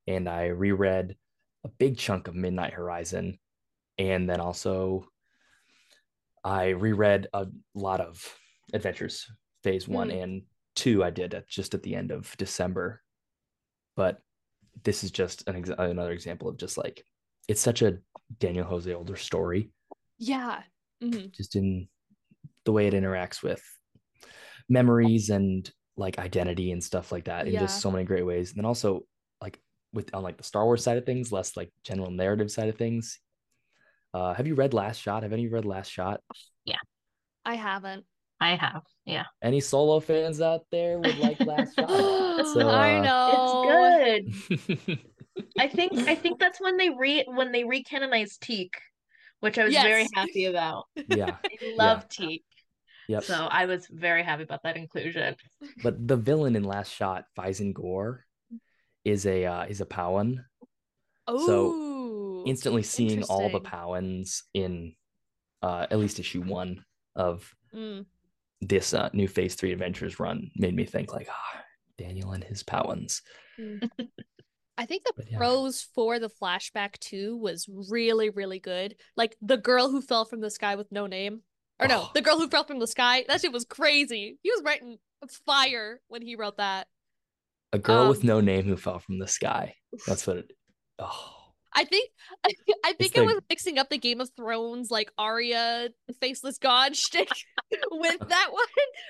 and I reread a big chunk of Midnight Horizon and then also I reread a lot of Adventures Phase 1 Mm. and 2 I did at just at the end of December. But this is just an ex- another example of just like it's such a Daniel Jose Older story Yeah. hmm just in the way it interacts with memories and like identity and stuff like that in Yeah. just so many great ways. And then also like with on like the Star Wars side of things, less like general narrative side of things. Uh, have you read Last Shot? Have any of you read Last Shot? Yeah, I haven't. I have. Yeah. Any solo fans out there would like Last Shot? So, I uh, know. It's good. I think I think that's when they re when they recanonized Teek, which I was very happy about. yeah. I love Teek. Yep. So I was very happy about that inclusion. But the villain in Last Shot, Fyzen Gor, is a uh, is a Pau'an. Oh. So instantly seeing all the interesting. Pau'ans in uh, at least issue one of Mm. this uh, new Phase Three Adventures run made me think like, ah, Daniel and his Pau'ans. I think the yeah. prose for the flashback too was really, really good. Like the girl who fell from the sky with no name. Or no, Oh. the girl who fell from the sky. That shit was crazy. He was writing fire when he wrote that. A girl with Um, no name who fell from the sky. That's what it. Oh, I think I think the- it was mixing up the Game of Thrones like Arya faceless god shtick with that one,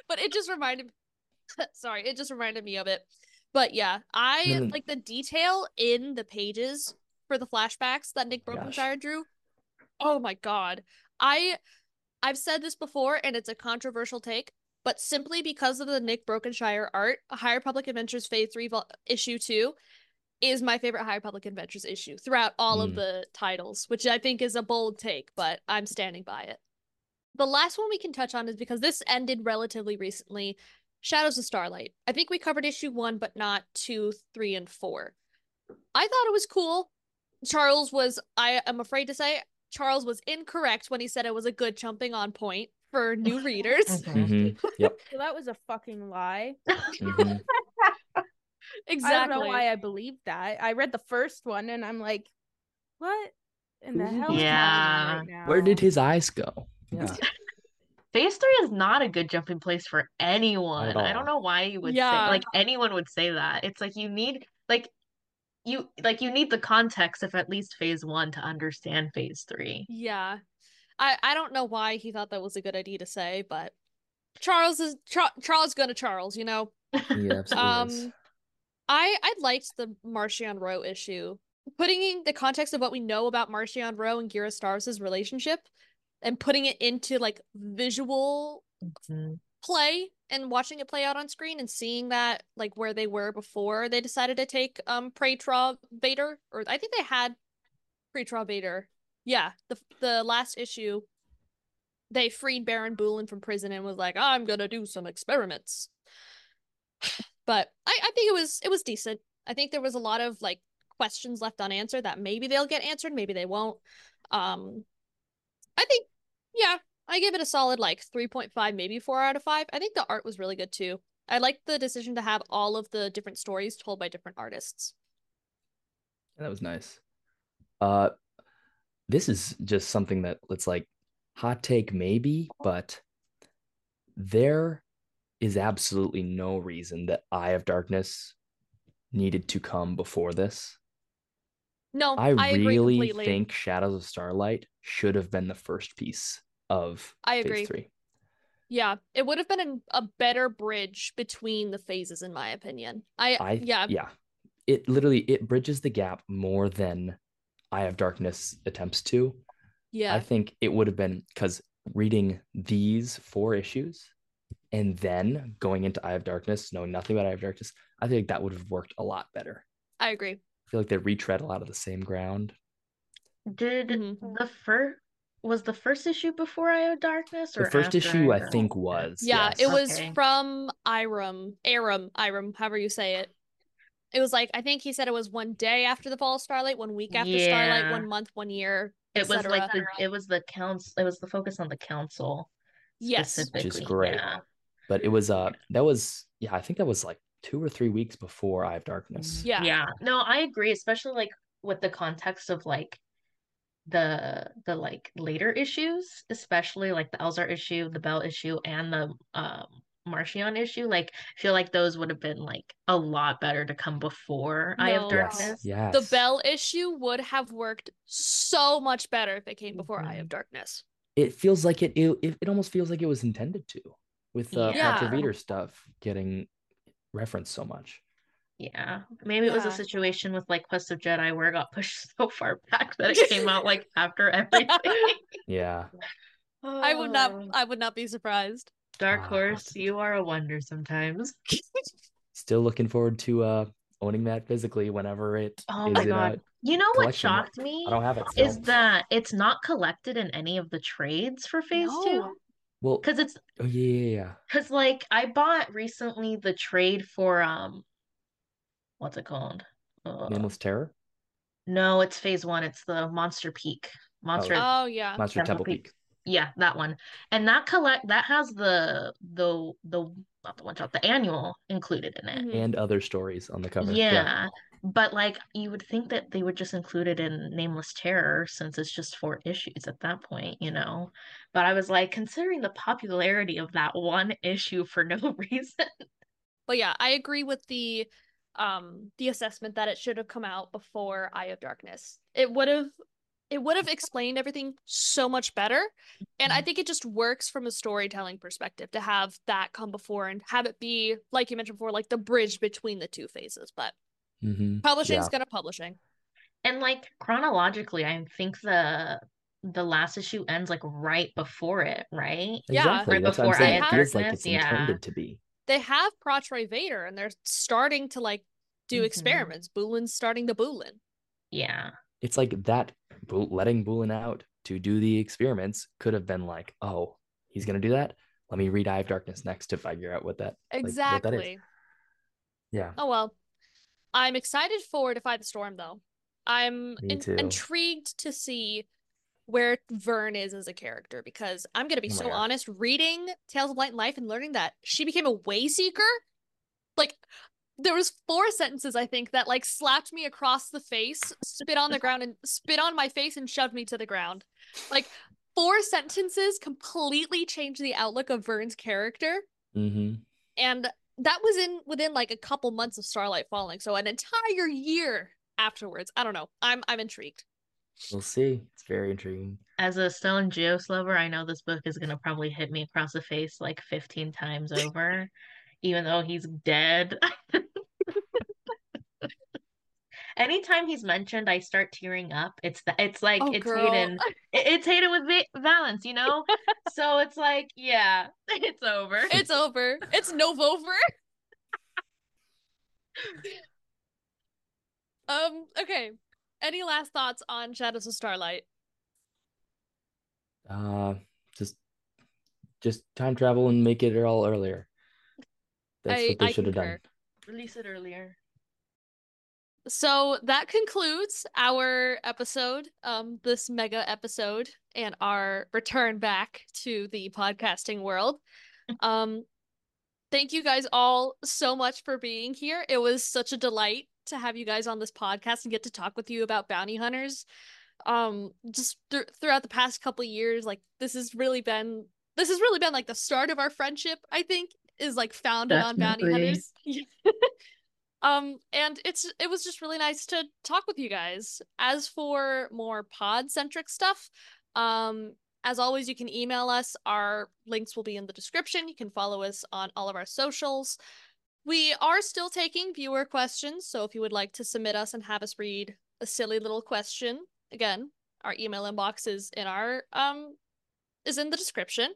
but it just reminded sorry, it just reminded me of it. But yeah, I like the detail in the pages for the flashbacks that Nick Gosh. Brokenshire drew. Oh my god. I I've said this before and it's a controversial take, but simply because of the Nick Brokenshire art, High Republic Adventures Phase 3 vol- issue 2 is my favorite High Republic Adventures issue throughout all of Mm. the titles, which I think is a bold take, but I'm standing by it. The last one we can touch on is because this ended relatively recently. Shadows of Starlight. I think we covered issue one, but not two, three, and four. I thought it was cool. Charles was, I am afraid to say, Charles was incorrect when he said it was a good jumping on point for new readers. Mhm. Mhm. Yep. So that was a fucking lie. Mhm. exactly. I don't know why I believed that. I read the first one and I'm like, what in the hell? Yeah. happening right Where did his eyes go? Yeah. Phase three is not a good jumping place for anyone. I don't know why you would Yeah. say like anyone would say that. It's like you need like you like you need the context of at least phase one to understand phase three. Yeah. I, I don't know why he thought that was a good idea to say, but Charles is Char- Charles gonna Charles, you know. He absolutely is. Um, I I liked the Marchion Ro issue. Putting in the context of what we know about Marchion Ro and Ghirra Starros' relationship and putting it into like visual Mhm. play and watching it play out on screen and seeing that like where they were before they decided to take um Pra-Tre Veter or I think they had Pra-Tre Veter. Yeah, the the last issue they freed Baron Boolan from prison and was like, I'm gonna do some experiments. But I, I think it was it was decent. I think there was a lot of like questions left unanswered that maybe they'll get answered, maybe they won't. Um I think yeah, I give it a solid like 3.5, maybe 4 out of 5. I think the art was really good too. I liked the decision to have all of the different stories told by different artists. that was nice. Uh, this is just something that it's like hot take maybe, but there is absolutely no reason that Eye of Darkness needed to come before this. No, I, I, really think Shadows of Starlight should have been the first piece of I phase agree. three. Yeah, it would have been an, a better bridge between the phases, in my opinion. I, I yeah, yeah. It literally it bridges the gap more than Eye of Darkness attempts to. yeah, I think it would have been because reading these four issues and then going into Eye of Darkness, knowing nothing about Eye of Darkness, I think that would have worked a lot better. I agree. I feel like they retread a lot of the same ground. Did Mhm. the first was the first issue before Eye of Darkness or The first after issue, Eye I think, was Yeah, yes. it was Okay. from Iram, Aram, Iram, however you say it. It was like I think he said it was one day after the fall of Starlight, one week after Starlight, one month, one year. It was like the it was the council it was the focus on the council Yes. specifically. Which is great. Yeah. But it was uh that was yeah, I think that was like two or three weeks before Eye of Darkness. Yeah. Yeah. No, I agree, especially like with the context of like the the like later issues, especially like the Elzar issue, the Bell issue, and the um Marchion issue. Like I feel like those would have been like a lot better to come before Eye No. of Darkness. Yes. The Bell issue would have worked so much better if it came before Eye Mhm. of Darkness. It feels like it it, it it almost feels like it was intended to with uh Yeah. Patrick Reader stuff getting referenced so much. Yeah, maybe it was a situation with like Quest of Jedi where it got pushed so far back that it came out like after everything. Yeah. I would not Oh, I would not be surprised. Dark Ah, Horse, Quest you are a wonder sometimes. Still looking forward to uh owning that physically whenever it. Oh my God. You know what shocked me I don't have it still. is that it's not collected in any of the trades for Phase Two. Well Because it's oh yeah, yeah, yeah. because like I bought recently the trade for um what's it called? Uh, Nameless Terror? no, it's Phase One. It's the Monster Peak. Monster Oh yeah. Monster Temple Temple Peak. Peak. Yeah, that one. And that collect that has the the the not the one shot, the annual included in it. Mhm. And other stories on the cover. Yeah. But like you would think that they would just include it in Nameless Terror since it's just four issues at that point, you know. But I was like, considering the popularity of that one issue for no reason. But yeah, I agree with the um the assessment that it should have come out before Eye of Darkness. It would have it would have explained everything so much better. And I Mhm. think it just works from a storytelling perspective to have that come before and have it be, like you mentioned before, like the bridge between the two phases. But hmm is Yeah. gonna publishing. And like chronologically, I think the the last issue ends like right before it, right? Yeah. Exactly. Right That's what I'm before saying. Eye It of feels like Darkness, it's yeah. intended to be. They have Pra-Tre Veter and they're starting to like do Mhm. experiments. Boolan's starting to Boolin. Yeah. It's like that letting Boolan out to do the experiments could have been like, oh, he's gonna do that. Let me read Eye of Darkness next to figure out what that like, what that is. Exactly. Yeah. Oh well. I'm excited for Defy the Storm though. I'm in- intrigued to see where Vern is as a character because I'm gonna be Oh so God. honest, reading Tales of Light and Life and learning that she became a wayseeker, like there was four sentences I think that like slapped me across the face, spit on the ground and spit on my face and shoved me to the ground. Like four sentences completely changed the outlook of Vern's character Mm-hmm. and that was in within like a couple months of Starlight Falling, so an entire year afterwards. I don't know. I'm I'm intrigued. We'll see. It's very intriguing. As a Stellan Gios lover, I know this book is gonna probably hit me across the face like 15 times over, even though he's dead. Anytime he's mentioned, I start tearing up. It's the, it's like Oh, it's girl. Hayden. It- it's Hayden with Va- Valance, you know. so it's like, yeah, it's over. It's over. It's Novover. um. Okay. Any last thoughts on Shadows of Starlight? Uh, just, just time travel and make it all earlier. That's I- what they should have done. Release it earlier. So that concludes our episode, um, this mega episode, and our return back to the podcasting world. Um, thank you guys all so much for being here. It was such a delight to have you guys on this podcast and get to talk with you about bounty hunters. Um, just thr throughout the past couple years, like this has really been this has really been like the start of our friendship. I think is like founded on bounty hunters. Um, and it's it was just really nice to talk with you guys. As for more pod centric stuff, um, as always, you can email us. Our links will be in the description. You can follow us on all of our socials. We are still taking viewer questions, so if you would like to submit us and have us read a silly little question, again, our email inbox is in our um is in the description.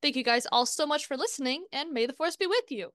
Thank you guys all so much for listening, and may the force be with you.